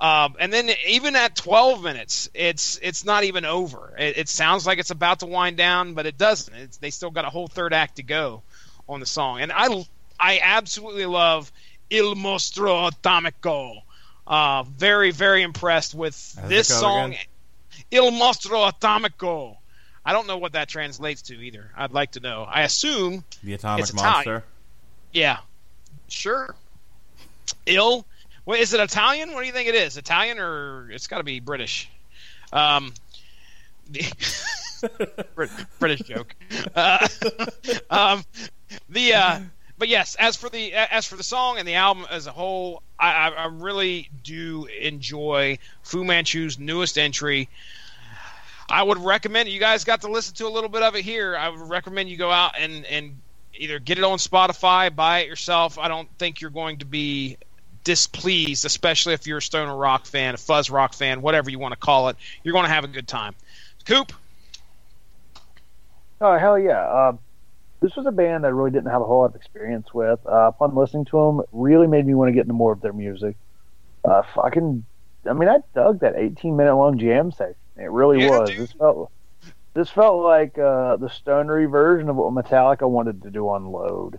D: Um, and then even at 12 minutes, it's it's not even over. It, it sounds like it's about to wind down, but it doesn't. It's, they still got a whole third act to go on the song. And I I absolutely love Il Mostro Atomico. Uh, very very impressed with
B: How's
D: this song.
B: again?
D: Il Mostro Atomico. I don't know what that translates to either. I'd like to know. I assume
B: The Atomic. Monster.
D: yeah, sure. Ill. What is it? Italian? What do you think it is? Italian or it's got to be British? Um, British joke. Uh, um, the uh, but yes, as for the as for the song and the album as a whole, I, I really do enjoy Fu Manchu's newest entry. I would recommend you guys got to listen to a little bit of it here. I would recommend you go out and and either get it on Spotify, buy it yourself. I don't think you're going to be displeased, especially if you're a stoner rock fan, a fuzz rock fan, whatever you want to call it. You're going to have a good time. Coop,
C: Oh hell yeah! Uh, this was a band I really didn't have a whole lot of experience with. Uh, upon listening to them, it really made me want to get into more of their music. Uh, fucking, I mean, I dug that 18 minute long jam session. It really
D: Yeah,
C: was.
D: dude.
C: This felt, this felt like uh, the stonery version of what Metallica wanted to do on Load.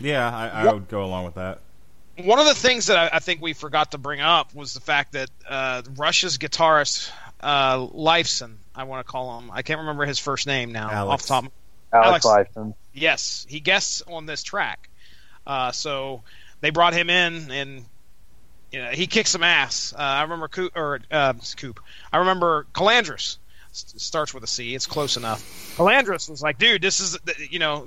B: Yeah, I, I
D: What-
B: would go along with that.
D: One of the things that I, I think we forgot to bring up was the fact that uh, Rush's guitarist uh, Lifeson. I want to call him. I can't remember his first name now.
B: Alex.
D: Off the top.
C: Alex,
D: Alex.
C: Lifeson.
D: Yes, he guests on this track. Uh, so they brought him in, and you know, he kicked some ass. Uh, I remember Coop, or uh, Coop. I remember Calandris. Starts with a C. It's close enough. Calandris was like, "Dude, this is you know."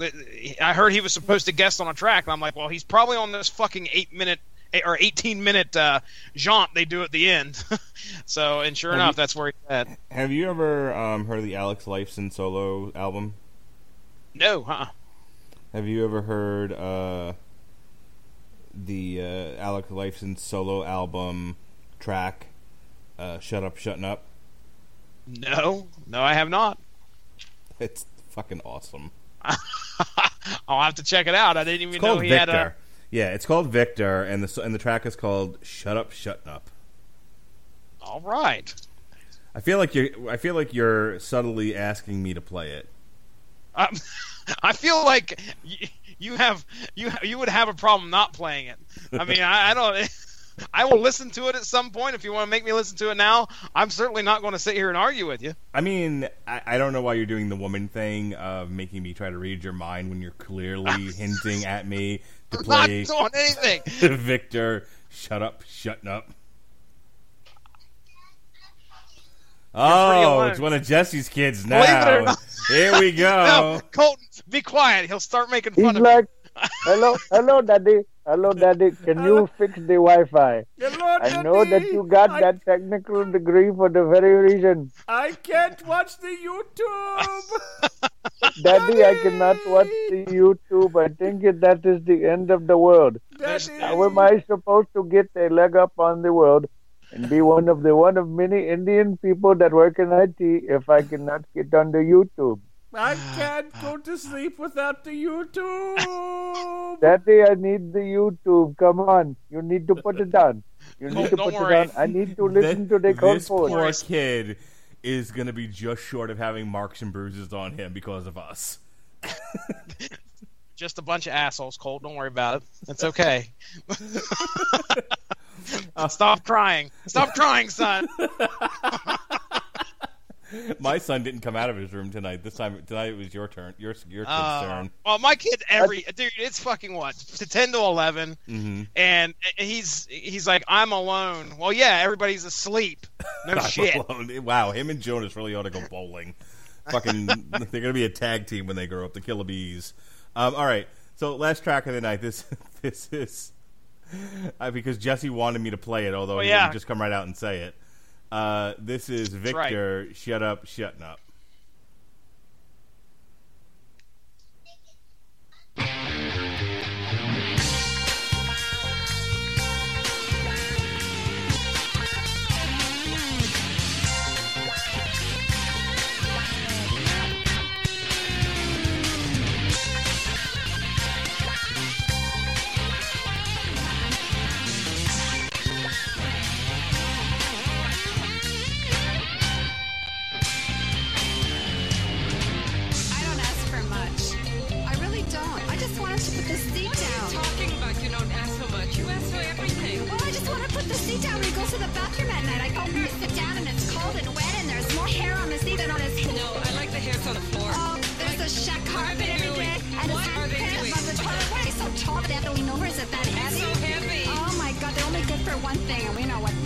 D: I heard he was supposed to guest on a track, and I'm like, "Well, he's probably on this fucking eight minute or 18 minute uh, jaunt they do at the end." so, and sure
B: Have
D: enough,
B: you-
D: that's where he's at.
B: Have you ever um, heard of the Alex Lifeson solo album?
D: No, huh?
B: Have you ever heard uh, the uh, Alex Lifeson solo album track, uh, "Shut Up, Shutting Up"?
D: No, no, I have not.
B: It's fucking awesome.
D: I'll have to check it out. I didn't even know he
B: Victor.
D: had a.
B: Yeah, it's called Victor, and the and the track is called "Shut Up, Shutting Up."
D: All right.
B: I feel like you're. I feel like you're subtly asking me to play it.
D: Um, I feel like you, you have you you would have a problem not playing it. I mean, I, I don't. I will listen to it at some point if you want to make me listen to it now. I'm certainly not going to sit here and argue with you.
B: I mean, I, I don't know why you're doing the woman thing of making me try to read your mind when you're clearly hinting at me to play.
D: I'm not
B: play
D: doing anything.
B: Victor. Shut up, shutting up. Oh, it's one of Jessie's kids
D: Believe it or
B: now.
D: not.
B: Here we go.
D: No, Colton, be quiet. He'll start making
C: He's
D: fun of
C: like, hello, hello, daddy, hello, daddy. Can you fix the Wi-Fi?
B: Hello,
C: I know that you got that technical degree for the very reason.
B: I can't watch the YouTube.
C: Daddy, I cannot watch the YouTube. I think that is the end of the world.
D: Daddy.
C: How am I supposed to get a leg up on the world and be one of the one of many Indian people that work in IT if I cannot get on the YouTube?
B: I can't go to sleep without the YouTube.
C: Daddy, I need the YouTube. Come on. You need to put it on. You need
D: Oh,
C: to put
D: worry.
C: it on. I need to listen to the code
B: this
C: for
B: poor
C: it.
B: kid is going to be just short of having marks and bruises on him because of us.
D: Just a bunch of assholes, Colt. Don't worry about it. It's okay. Stop crying. Stop crying, son.
B: My son didn't come out of his room tonight. This time tonight it was your turn. Your your kid's
D: Uh,
B: turn.
D: well, my kid every dude, it's fucking what to ten to 11
B: Mm-hmm.
D: and he's he's like I'm alone. Well, yeah, everybody's asleep. No
B: I'm
D: shit.
B: alone. Wow, him and Jonas really ought to go bowling. Fucking, they're gonna be a tag team when they grow up. The Killer Bees. Um, all right. So last track of the night. This this is uh, because Jessie wanted me to play it, although
D: Oh,
B: he
D: yeah.
B: didn't just come right out and say it. Uh, this is
D: right.
B: Victor. Shut up, shutting up.
K: Bathroom at night. I go there, sit down, and it's cold and wet, and there's more hair on the seat than on his head.
L: No, I like the hairs on the floor.
K: Oh, there's a shag carpet every
L: doing?
K: and
L: What are they doing?
K: above the toilet. Why so tall that over? Is it that heavy?
L: so heavy.
K: Oh my God, they're only good for one thing, and we know that. What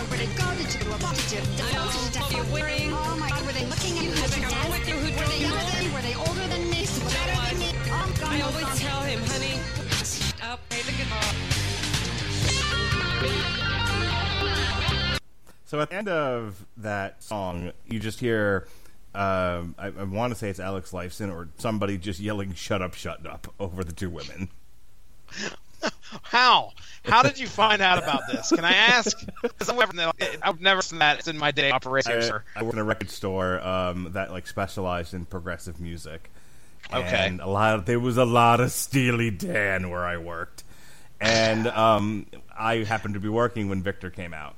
K: know where to go. Did you do a what did you do?
L: I.
K: Did you
L: What wearing.
K: Oh my God, were they looking at you? Did you
L: wrong with you? Who
K: Were they younger than? Were they older than me? Better than me? Oh, God,
L: I always tell him, honey, stop, play the guitar.
B: So at the end of that song, you just hear, um, I, I want to say it's Alex Lifeson or somebody just yelling "Shut up, shut up" over the two women.
D: How? How did you find out about this? Can I ask? I've never, I would never seen that in my day operation,
B: I,
D: sir.
B: I work in a record store um, that like specialized in progressive music,
D: Okay.
B: And a lot. Of, there was a lot of Steely Dan where I worked, and um, I happened to be working when Victor came out.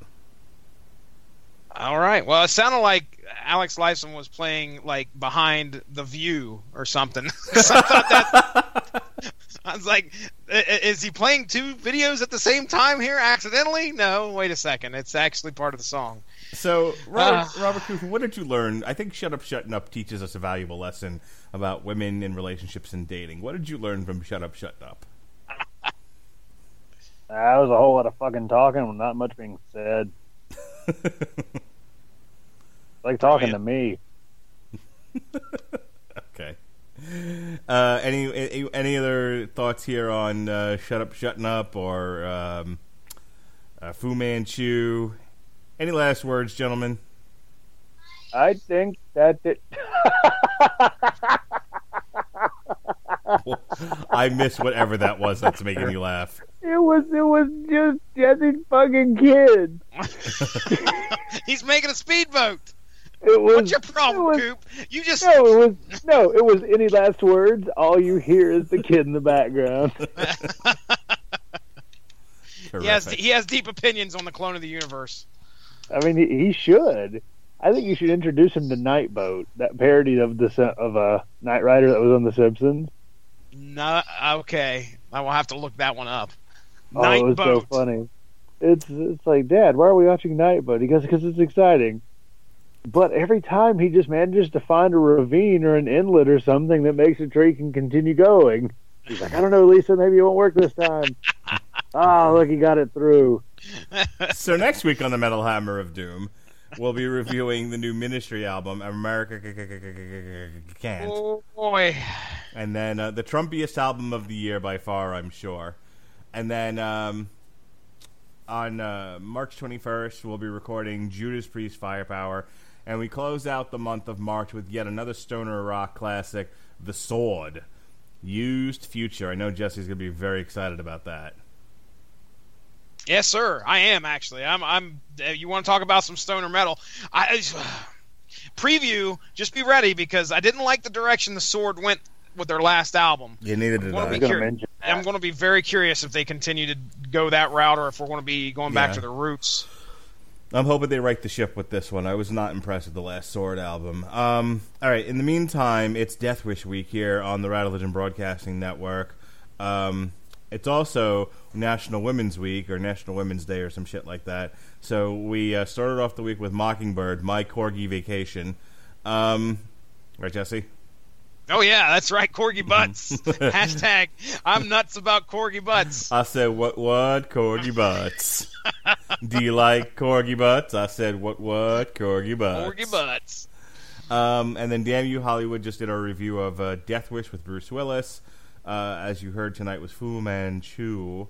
D: All right. Well, it sounded like Alex Lifeson was playing like behind the view or something. I thought that. I was like, i- i- is he playing two videos at the same time here accidentally? No. Wait a second. It's actually part of the song.
B: So, Robert,
D: Ah.
B: Robert Cooper, what did you learn? I think Shut Up, Shutting Up teaches us a valuable lesson about women in relationships and dating. What did you learn from Shut Up, Shutting Up?
C: That was a whole lot of fucking talking with not much being said. like talking to me.
B: Okay. Uh, any, any any other thoughts here on uh, Shut Up, Shutting Up, or um, uh, Fu Manchu? Any last words, gentlemen?
C: I think that it.
B: I miss whatever that was that's making you laugh.
C: It was it was just Jessie's fucking kid.
D: He's making a speedboat.
C: It was.
D: What's your problem,
C: it was-
D: Coop? You just
C: No, it was no. It was any last words. All you hear is the kid in the background.
D: he has he has deep opinions on the clone of the universe.
C: I mean, he, he should. I think you should introduce him to Knightboat, that parody of the of a Knight Rider that was on The Simpsons.
D: No, okay. I will have to look that one up.
C: Oh, it was so funny. It's it's like, Dad, why are we watching Knightboat? He goes, because it's exciting. But every time he just manages to find a ravine or an inlet or something that makes it tree can continue going. He's like, I don't know, Lisa, maybe it won't work this time. oh, look, he got it through.
B: so next week on the Metal Hammer of Doom, we'll be reviewing the new Ministry album, America Can't.
D: Oh boy.
B: And then uh, the Trumpiest album of the year by far, I'm sure. And then um, on uh, March 21st, we'll be recording Judas Priest Firepower. And we close out the month of March with yet another stoner rock classic, The Sword. Used Future. I know Jessie's going to be very excited about that.
D: Yes, sir. I am actually. I'm. I'm. Uh, you want to talk about some stoner metal? I I- preview. Just be ready because I didn't like the direction the Sword went with their last album.
B: Yeah, neither did
D: I'm gonna be I'm going to be very curious if they continue to go that route or if we're going to be going back to the roots.
B: I'm hoping they right the ship with this one. I was not impressed with the last Sword album. Um, all right. In the meantime, it's Death Wish week here on the Rattlevision Broadcasting Network. Um, it's also National Women's Week or National Women's Day or some shit like that. So we uh, started off the week with Mockingbird, My Corgi Vacation. Um, right, Jessie?
D: Oh yeah, that's right. Corgi butts. Hashtag. I'm nuts about corgi butts.
B: I said, what, what? Corgi butts. Do you like corgi butts? I said, what, what? Corgi butts.
D: Corgi butts.
B: Um, and then Damn You Hollywood just did our review of uh, Death Wish with Bruce Willis. Uh, as you heard tonight was Fu Manchu.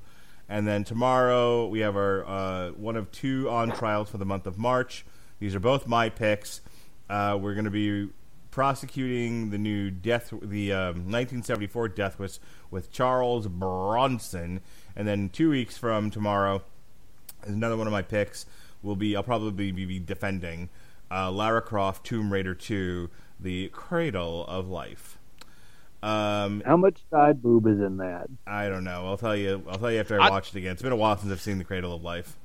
B: And then tomorrow we have our uh, one of two on trials for the month of March. These are both my picks. Uh, we're going to be prosecuting the new death, the um, 1974 Death Wish with Charles Bronson. And then two weeks from tomorrow is another one of my picks. Will be I'll probably be defending uh, Lara Croft Tomb Raider 2, The Cradle of Life. Um,
C: How much side boob is in that?
B: I don't know. I'll tell you. I'll tell you after I,
D: I-
B: watch it again. It's been a while since I've seen The Cradle of Life.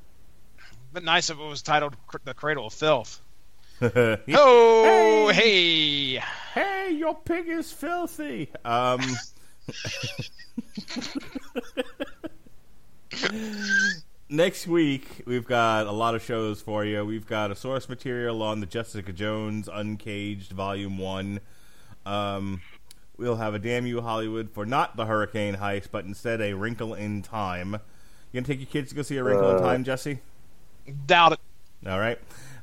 D: But nice if it was titled Cr- "The Cradle of Filth."
B: oh,
D: Oh, hey.
B: hey, your pig is filthy. Um, next week we've got a lot of shows for you. We've got a source material on the Jessica Jones Uncaged Volume One. Um, we'll have a Damn You Hollywood for not the Hurricane Heist, but instead a Wrinkle in Time. You gonna take your kids to go see a Wrinkle in
C: Uh,
B: Time, Jessie?
D: Doubt it.
B: All right.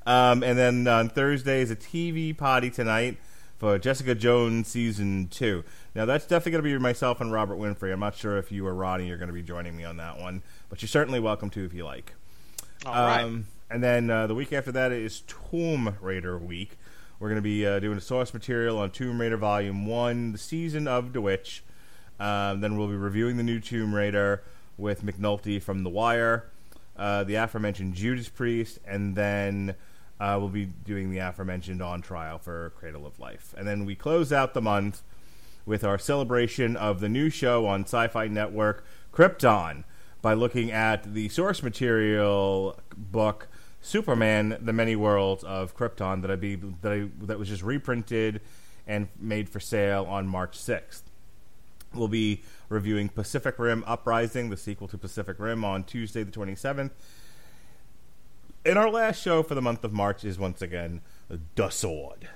B: Um, and then on Thursday is a TV potty tonight for Jessica Jones season two. Now that's definitely going to be myself and Robert Winfrey. I'm not sure if you or Ronnie are going to be joining me on that one, but you're certainly welcome to if you like.
D: All right.
B: Um, and then uh, the week after that is Tomb Raider week. We're going to be uh, doing a source material on Tomb Raider Volume One, the season of The Witch. Um, then we'll be reviewing the new Tomb Raider with McNulty from The Wire, uh, the aforementioned Judas Priest, and then uh, we'll be doing the aforementioned On Trial for Cradle of Life. And then we close out the month with our celebration of the new show on Sci Fi Network, Krypton, by looking at the source material book. Superman: The Many Worlds of Krypton that I be that I, that was just reprinted and made for sale on March sixth. We'll be reviewing Pacific Rim Uprising, the sequel to Pacific Rim, on Tuesday the 27th. And our last show for the month of March is once again The Sword.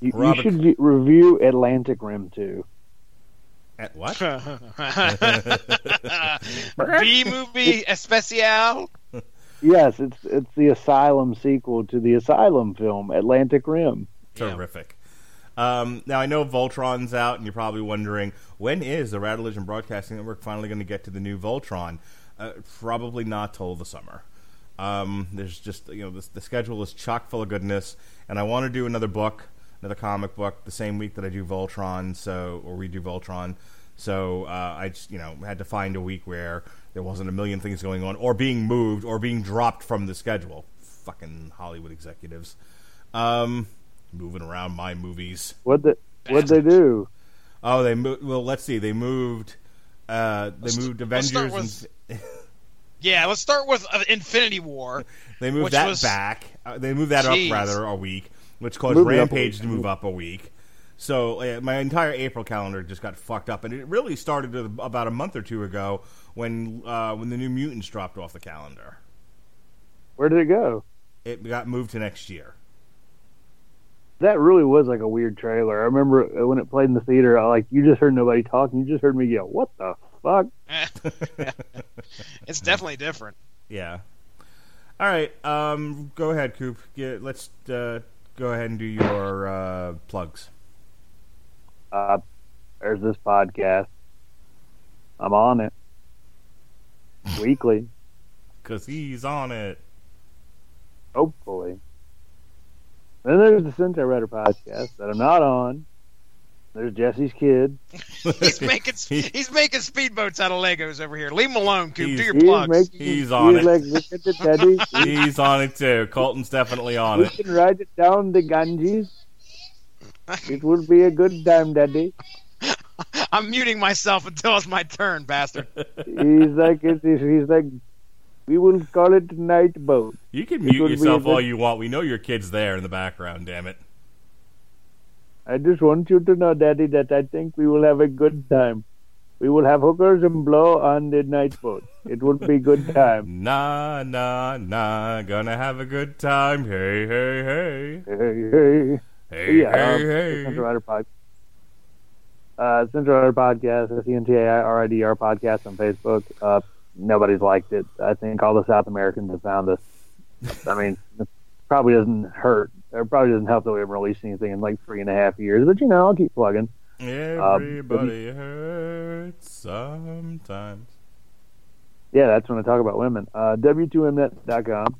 C: You, you should ge- review Atlantic Rim too.
B: At what?
D: B movie especial.
C: Yes, it's it's the Asylum sequel to the Asylum film Atlantic Rim.
B: Terrific. Um, now I know Voltron's out, and you're probably wondering when is the Raduligion Broadcasting Network finally going to get to the new Voltron? Uh, probably not till the summer. Um, there's just you know the, the schedule is chock full of goodness, and I want to do another book, another comic book, the same week that I do Voltron, so or we do Voltron. So uh, I just you know had to find a week where there wasn't a million things going on, or being moved, or being dropped from the schedule. Fucking Hollywood executives, um, moving around my movies.
C: What the what they do?
B: Oh, they moved. Well, let's see. They moved. Uh, they
D: Let's-
B: moved
D: let's start
B: Avengers. and,
D: Yeah, let's start with uh, Infinity War.
B: they moved
D: which
B: that
D: was-
B: back. Uh, they moved that
D: Jeez.
B: up rather a week, which caused
C: Moved it up a
B: Rampage to move up a week. So uh, my entire April calendar just got fucked up, and it really started about a month or two ago when uh, when the New Mutants dropped off the calendar.
C: Where did it go?
B: It got moved to next year.
C: That really was like a weird trailer. I remember uh, when it played in the theater. I like you just heard nobody talking. You just heard me yell, "What the fuck?"
D: It's definitely different.
B: Yeah. All right. Um, go ahead, Coop. Get, let's uh, go ahead and do your uh, plugs.
C: Uh, there's this podcast. I'm on it weekly,
B: Cause he's on it.
C: hopefully. Then there's the Sentai Rider podcast that I'm not on. There's Jessie's kid.
D: He's making he's making speedboats out of Legos over here. Leave him alone, Coop. Do your
C: He's
D: plugs.
C: making-
B: He's on
C: he's
B: it.
C: like, look at the teddy.
B: He's on it too. Colton's definitely on
C: we
B: it.
C: We can ride it down the Ganges. It would be a good time, Daddy.
D: I'm muting myself until it's my turn, bastard.
C: He's like, it's, he's like, we will call it night boat.
B: You can mute yourself
C: a good-
B: all you want. We know your kid's there in the background. Damn it.
C: I just want you to know, Daddy, that I think we will have a good time. We will have hookers and blow on the night boat. It will be good time.
B: Nah, nah, nah. Gonna have a good time. Hey, hey, hey.
C: Hey, hey.
B: Hey,
C: yeah,
B: hey,
C: um,
B: hey.
C: Sentai Rider Podcast. Uh, Sentai Rider Podcast, S-E-N-T-A-I-R-I-D-R podcast on Facebook. Uh, nobody's liked it. I think all the South Americans have found us. I mean, probably doesn't hurt. It probably doesn't help that we haven't released anything in like three and a half years. But, you know, I'll keep plugging.
B: Everybody hurts sometimes.
C: Yeah, that's when I talk about women. Uh, W2Mnet.com.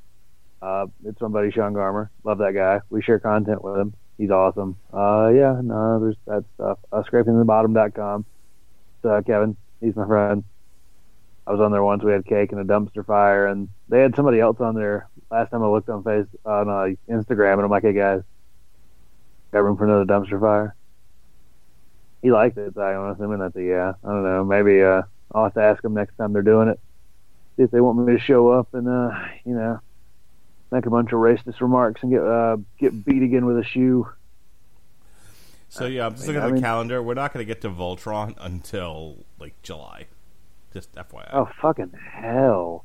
C: Uh, it's my buddy Sean Garmer. Love that guy. We share content with him. He's awesome. Uh, yeah, no, there's that stuff. Uh, scrapingthebottom.com. It's, uh, Kevin. He's my friend. I was on there once. We had cake and a dumpster fire, and they had somebody else on there. Last time I looked on face on uh, Instagram, and I'm like, "Hey guys, got room for another dumpster fire?" He liked it, so I'm assuming that's a yeah. I don't know. Maybe uh, I'll have to ask them next time they're doing it. See if they want me to show up and uh, you know, make a bunch of racist remarks and get uh, get beat again with a shoe.
B: So yeah, I'm just
C: I mean-
B: looking at
C: I
B: the
C: mean-
B: calendar. We're not going to get to Voltron until like July. Just FYI.
C: Oh fucking hell!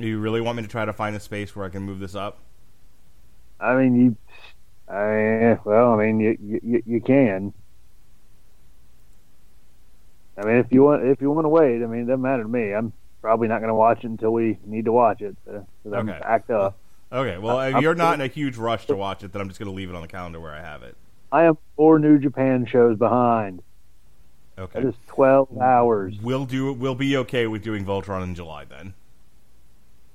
B: Do you really want me to try to find a space where I can move this up?
C: I mean, you. I well, I mean, you you, you can. I mean, if you want, if you want to wait, I mean, it doesn't matter to me. I'm probably not going to watch it until we need to watch it because I'm
B: Okay.
C: act up.
B: Okay, well,
C: I-
B: if
C: I'm-
B: you're not in a huge rush to watch it, then I'm just going to leave it on the calendar where I have it.
C: I am four New Japan shows behind.
B: Okay.
C: That is twelve hours.
B: We'll do. We'll be okay with doing Voltron in July then.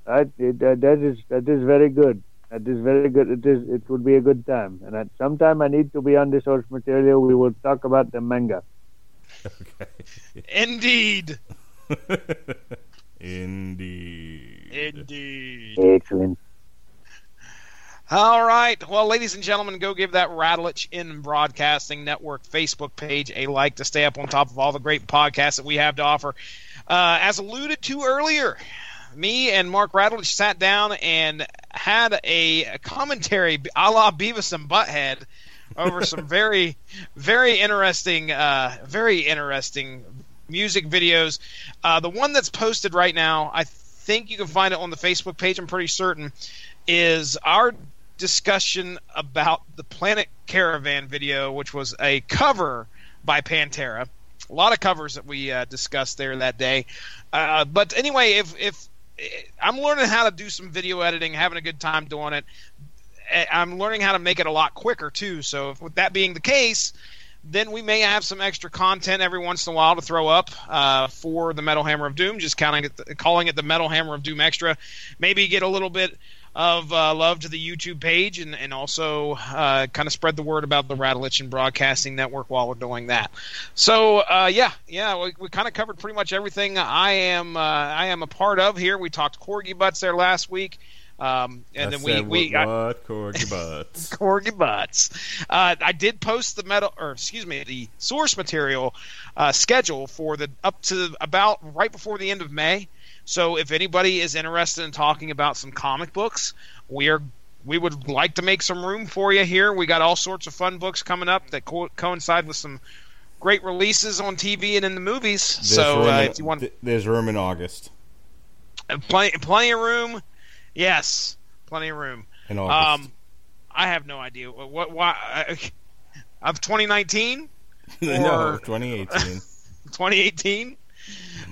C: That, it, that, that is that is very good. That is very good. It is. It would be a good time. And at some time, I need to be on the source material. We will talk about the manga. Okay.
D: Indeed.
B: Indeed.
D: Indeed.
C: Excellent.
D: All right. Well, ladies and gentlemen, go give that Rattlich in Broadcasting Network Facebook page a like to stay up on top of all the great podcasts that we have to offer. Uh, as alluded to earlier, me and Mark Radulich sat down and had a commentary a la Beavis and Butthead over some very, very interesting, uh, very interesting music videos. Uh, the one that's posted right now, I think you can find it on the Facebook page. I'm pretty certain is our discussion about the Planet Caravan video, which was a cover by Pantera. A lot of covers that we uh, discussed there that day. Uh, but anyway, if if I'm learning how to do some video editing, having a good time doing it. I'm learning how to make it a lot quicker too. So, if, with that being the case, then we may have some extra content every once in a while to throw up uh, for the Metal Hammer of Doom. Just counting it, calling it the Metal Hammer of Doom Extra. Maybe get a little bit of uh, love to the YouTube page and, and also uh, kind of spread the word about the Rattlich and Broadcasting Network while we're doing that. So uh, yeah, yeah, we, we kind of covered pretty much everything I am uh, I am a part of here. We talked corgi butts there last week. Um, and
B: I
D: then we
B: said,
D: we
B: what, what corgi butts.
D: corgi butts. Uh, I did post the metal, or excuse me, the source material uh, schedule for the up to about right before the end of May. So if anybody is interested in talking about some comic books, we are we would like to make some room for you here. We got all sorts of fun books coming up that co- coincide with some great releases on TV and in the movies.
B: There's
D: so uh,
B: in-
D: if you want
B: th- there's room in August.
D: uh, plenty, plenty of room. Yes, plenty of room.
B: In August.
D: Um, I have no idea what. what why, uh, of 2019
B: no, 2018.
D: 2018.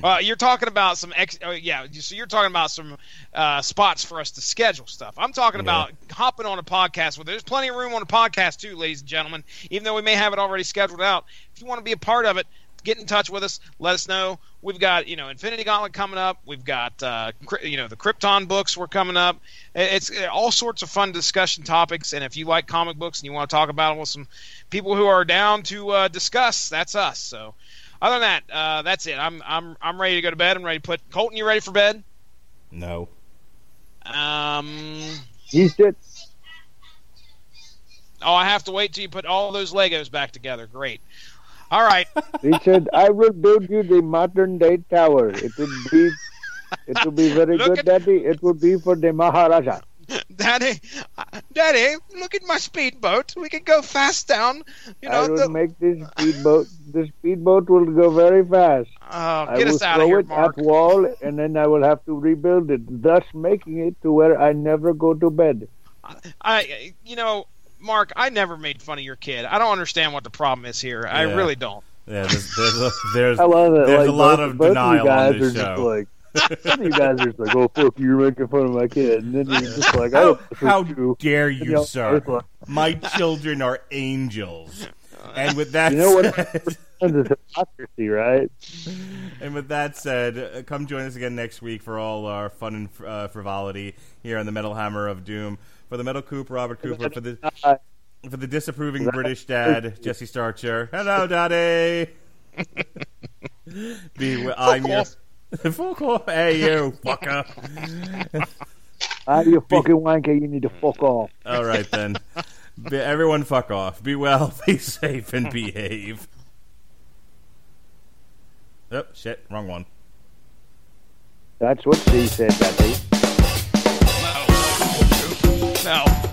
D: Uh, you're talking about some ex. Oh, yeah, so you're talking about some uh, spots for us to schedule stuff. I'm talking about hopping on a podcast. Well, there's plenty of room on a podcast too, ladies and gentlemen. Even though we may have it already scheduled out, if you want to be a part of it, get in touch with us. Let us know. We've got you know Infinity Gauntlet coming up. We've got uh, you know the Krypton books were coming up. It's uh, all sorts of fun discussion topics. And if you like comic books and you want to talk about them with some people who are down to uh, discuss, that's us. So. Other than that, uh, that's it. I'm I'm I'm ready to go to bed. I'm ready to put Colton. You ready for bed?
B: No.
D: Um.
C: He said,
D: Oh, I have to wait till you put all those Legos back together. Great. All right.
C: he said, I will build you the modern day tower. It will be, it will be very
D: Look
C: good,
D: at-
C: Daddy. It will be for the Maharaja.
D: Daddy, uh, Daddy, look at my speedboat. We can go fast down. You know,
C: I will
D: the,
C: make this speedboat. The speedboat will go very fast. I
D: get
C: will
D: us out
C: throw
D: of here,
C: it
D: Mark.
C: at wall, and then I will have to rebuild it, thus making it to where I never go to bed.
D: I, you know, Mark, I never made fun of your kid. I don't understand what the problem is here. I really don't.
B: Yeah, there's there's a, there's,
C: I love it.
B: there's
C: like,
B: a lot
C: both,
B: of
C: both
B: denial
C: of you guys
B: on this
C: are just
B: show.
C: like, both of you guys are just like, oh fuck you, you're making fun of my kid, and then you're just like, oh,
B: how
C: you.
B: dare you,
C: y'all-
B: sir?
C: like-
B: My children are angels. And with that
C: You know what?
B: said,
C: It's hypocrisy, right?
B: and with that said, uh, come join us again next week for all our fun and uh, frivolity here on the Metal Hammer of Doom. For the Metal Coop, Robert Cooper. For the for the disapproving British dad, Jessie Starcher. Hello, Daddy. Be I'm your fuck off. Hey, you fucker.
C: Ah, you fucking wanker, you need to fuck off.
B: All right then. Be, everyone, fuck off. Be well, be safe, and behave. Oh shit! Wrong one.
C: That's what she said, Daddy.
D: No.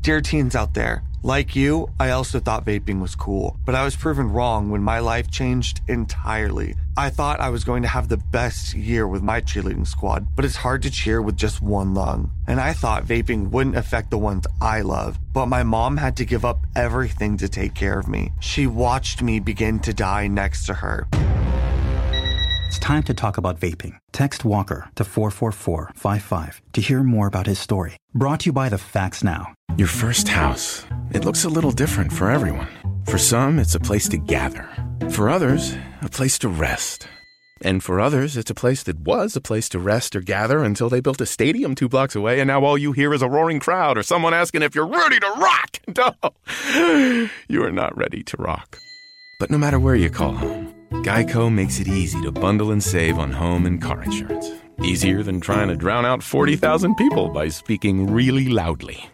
M: Dear teens out there, Like you, I also thought vaping was cool, but I was proven wrong when my life changed entirely. I thought I was going to have the best year with my cheerleading squad, but it's hard to cheer with just one lung. And I thought vaping wouldn't affect the ones I love, but my mom had to give up everything to take care of me. She watched me begin to die next to her.
N: It's time to talk about vaping. Text Walker to 44455 to hear more about his story. Brought to you by the Facts Now.
O: Your first house. It looks a little different for everyone. For some, it's a place to gather. For others, a place to rest. And for others, it's a place that was a place to rest or gather until they built a stadium two blocks away, and now all you hear is a roaring crowd or someone asking if you're ready to rock. No, you are not ready to rock. But no matter where you call home, Geico makes it easy to bundle and save on home and car insurance. Easier than trying to drown out 40,000 people by speaking really loudly.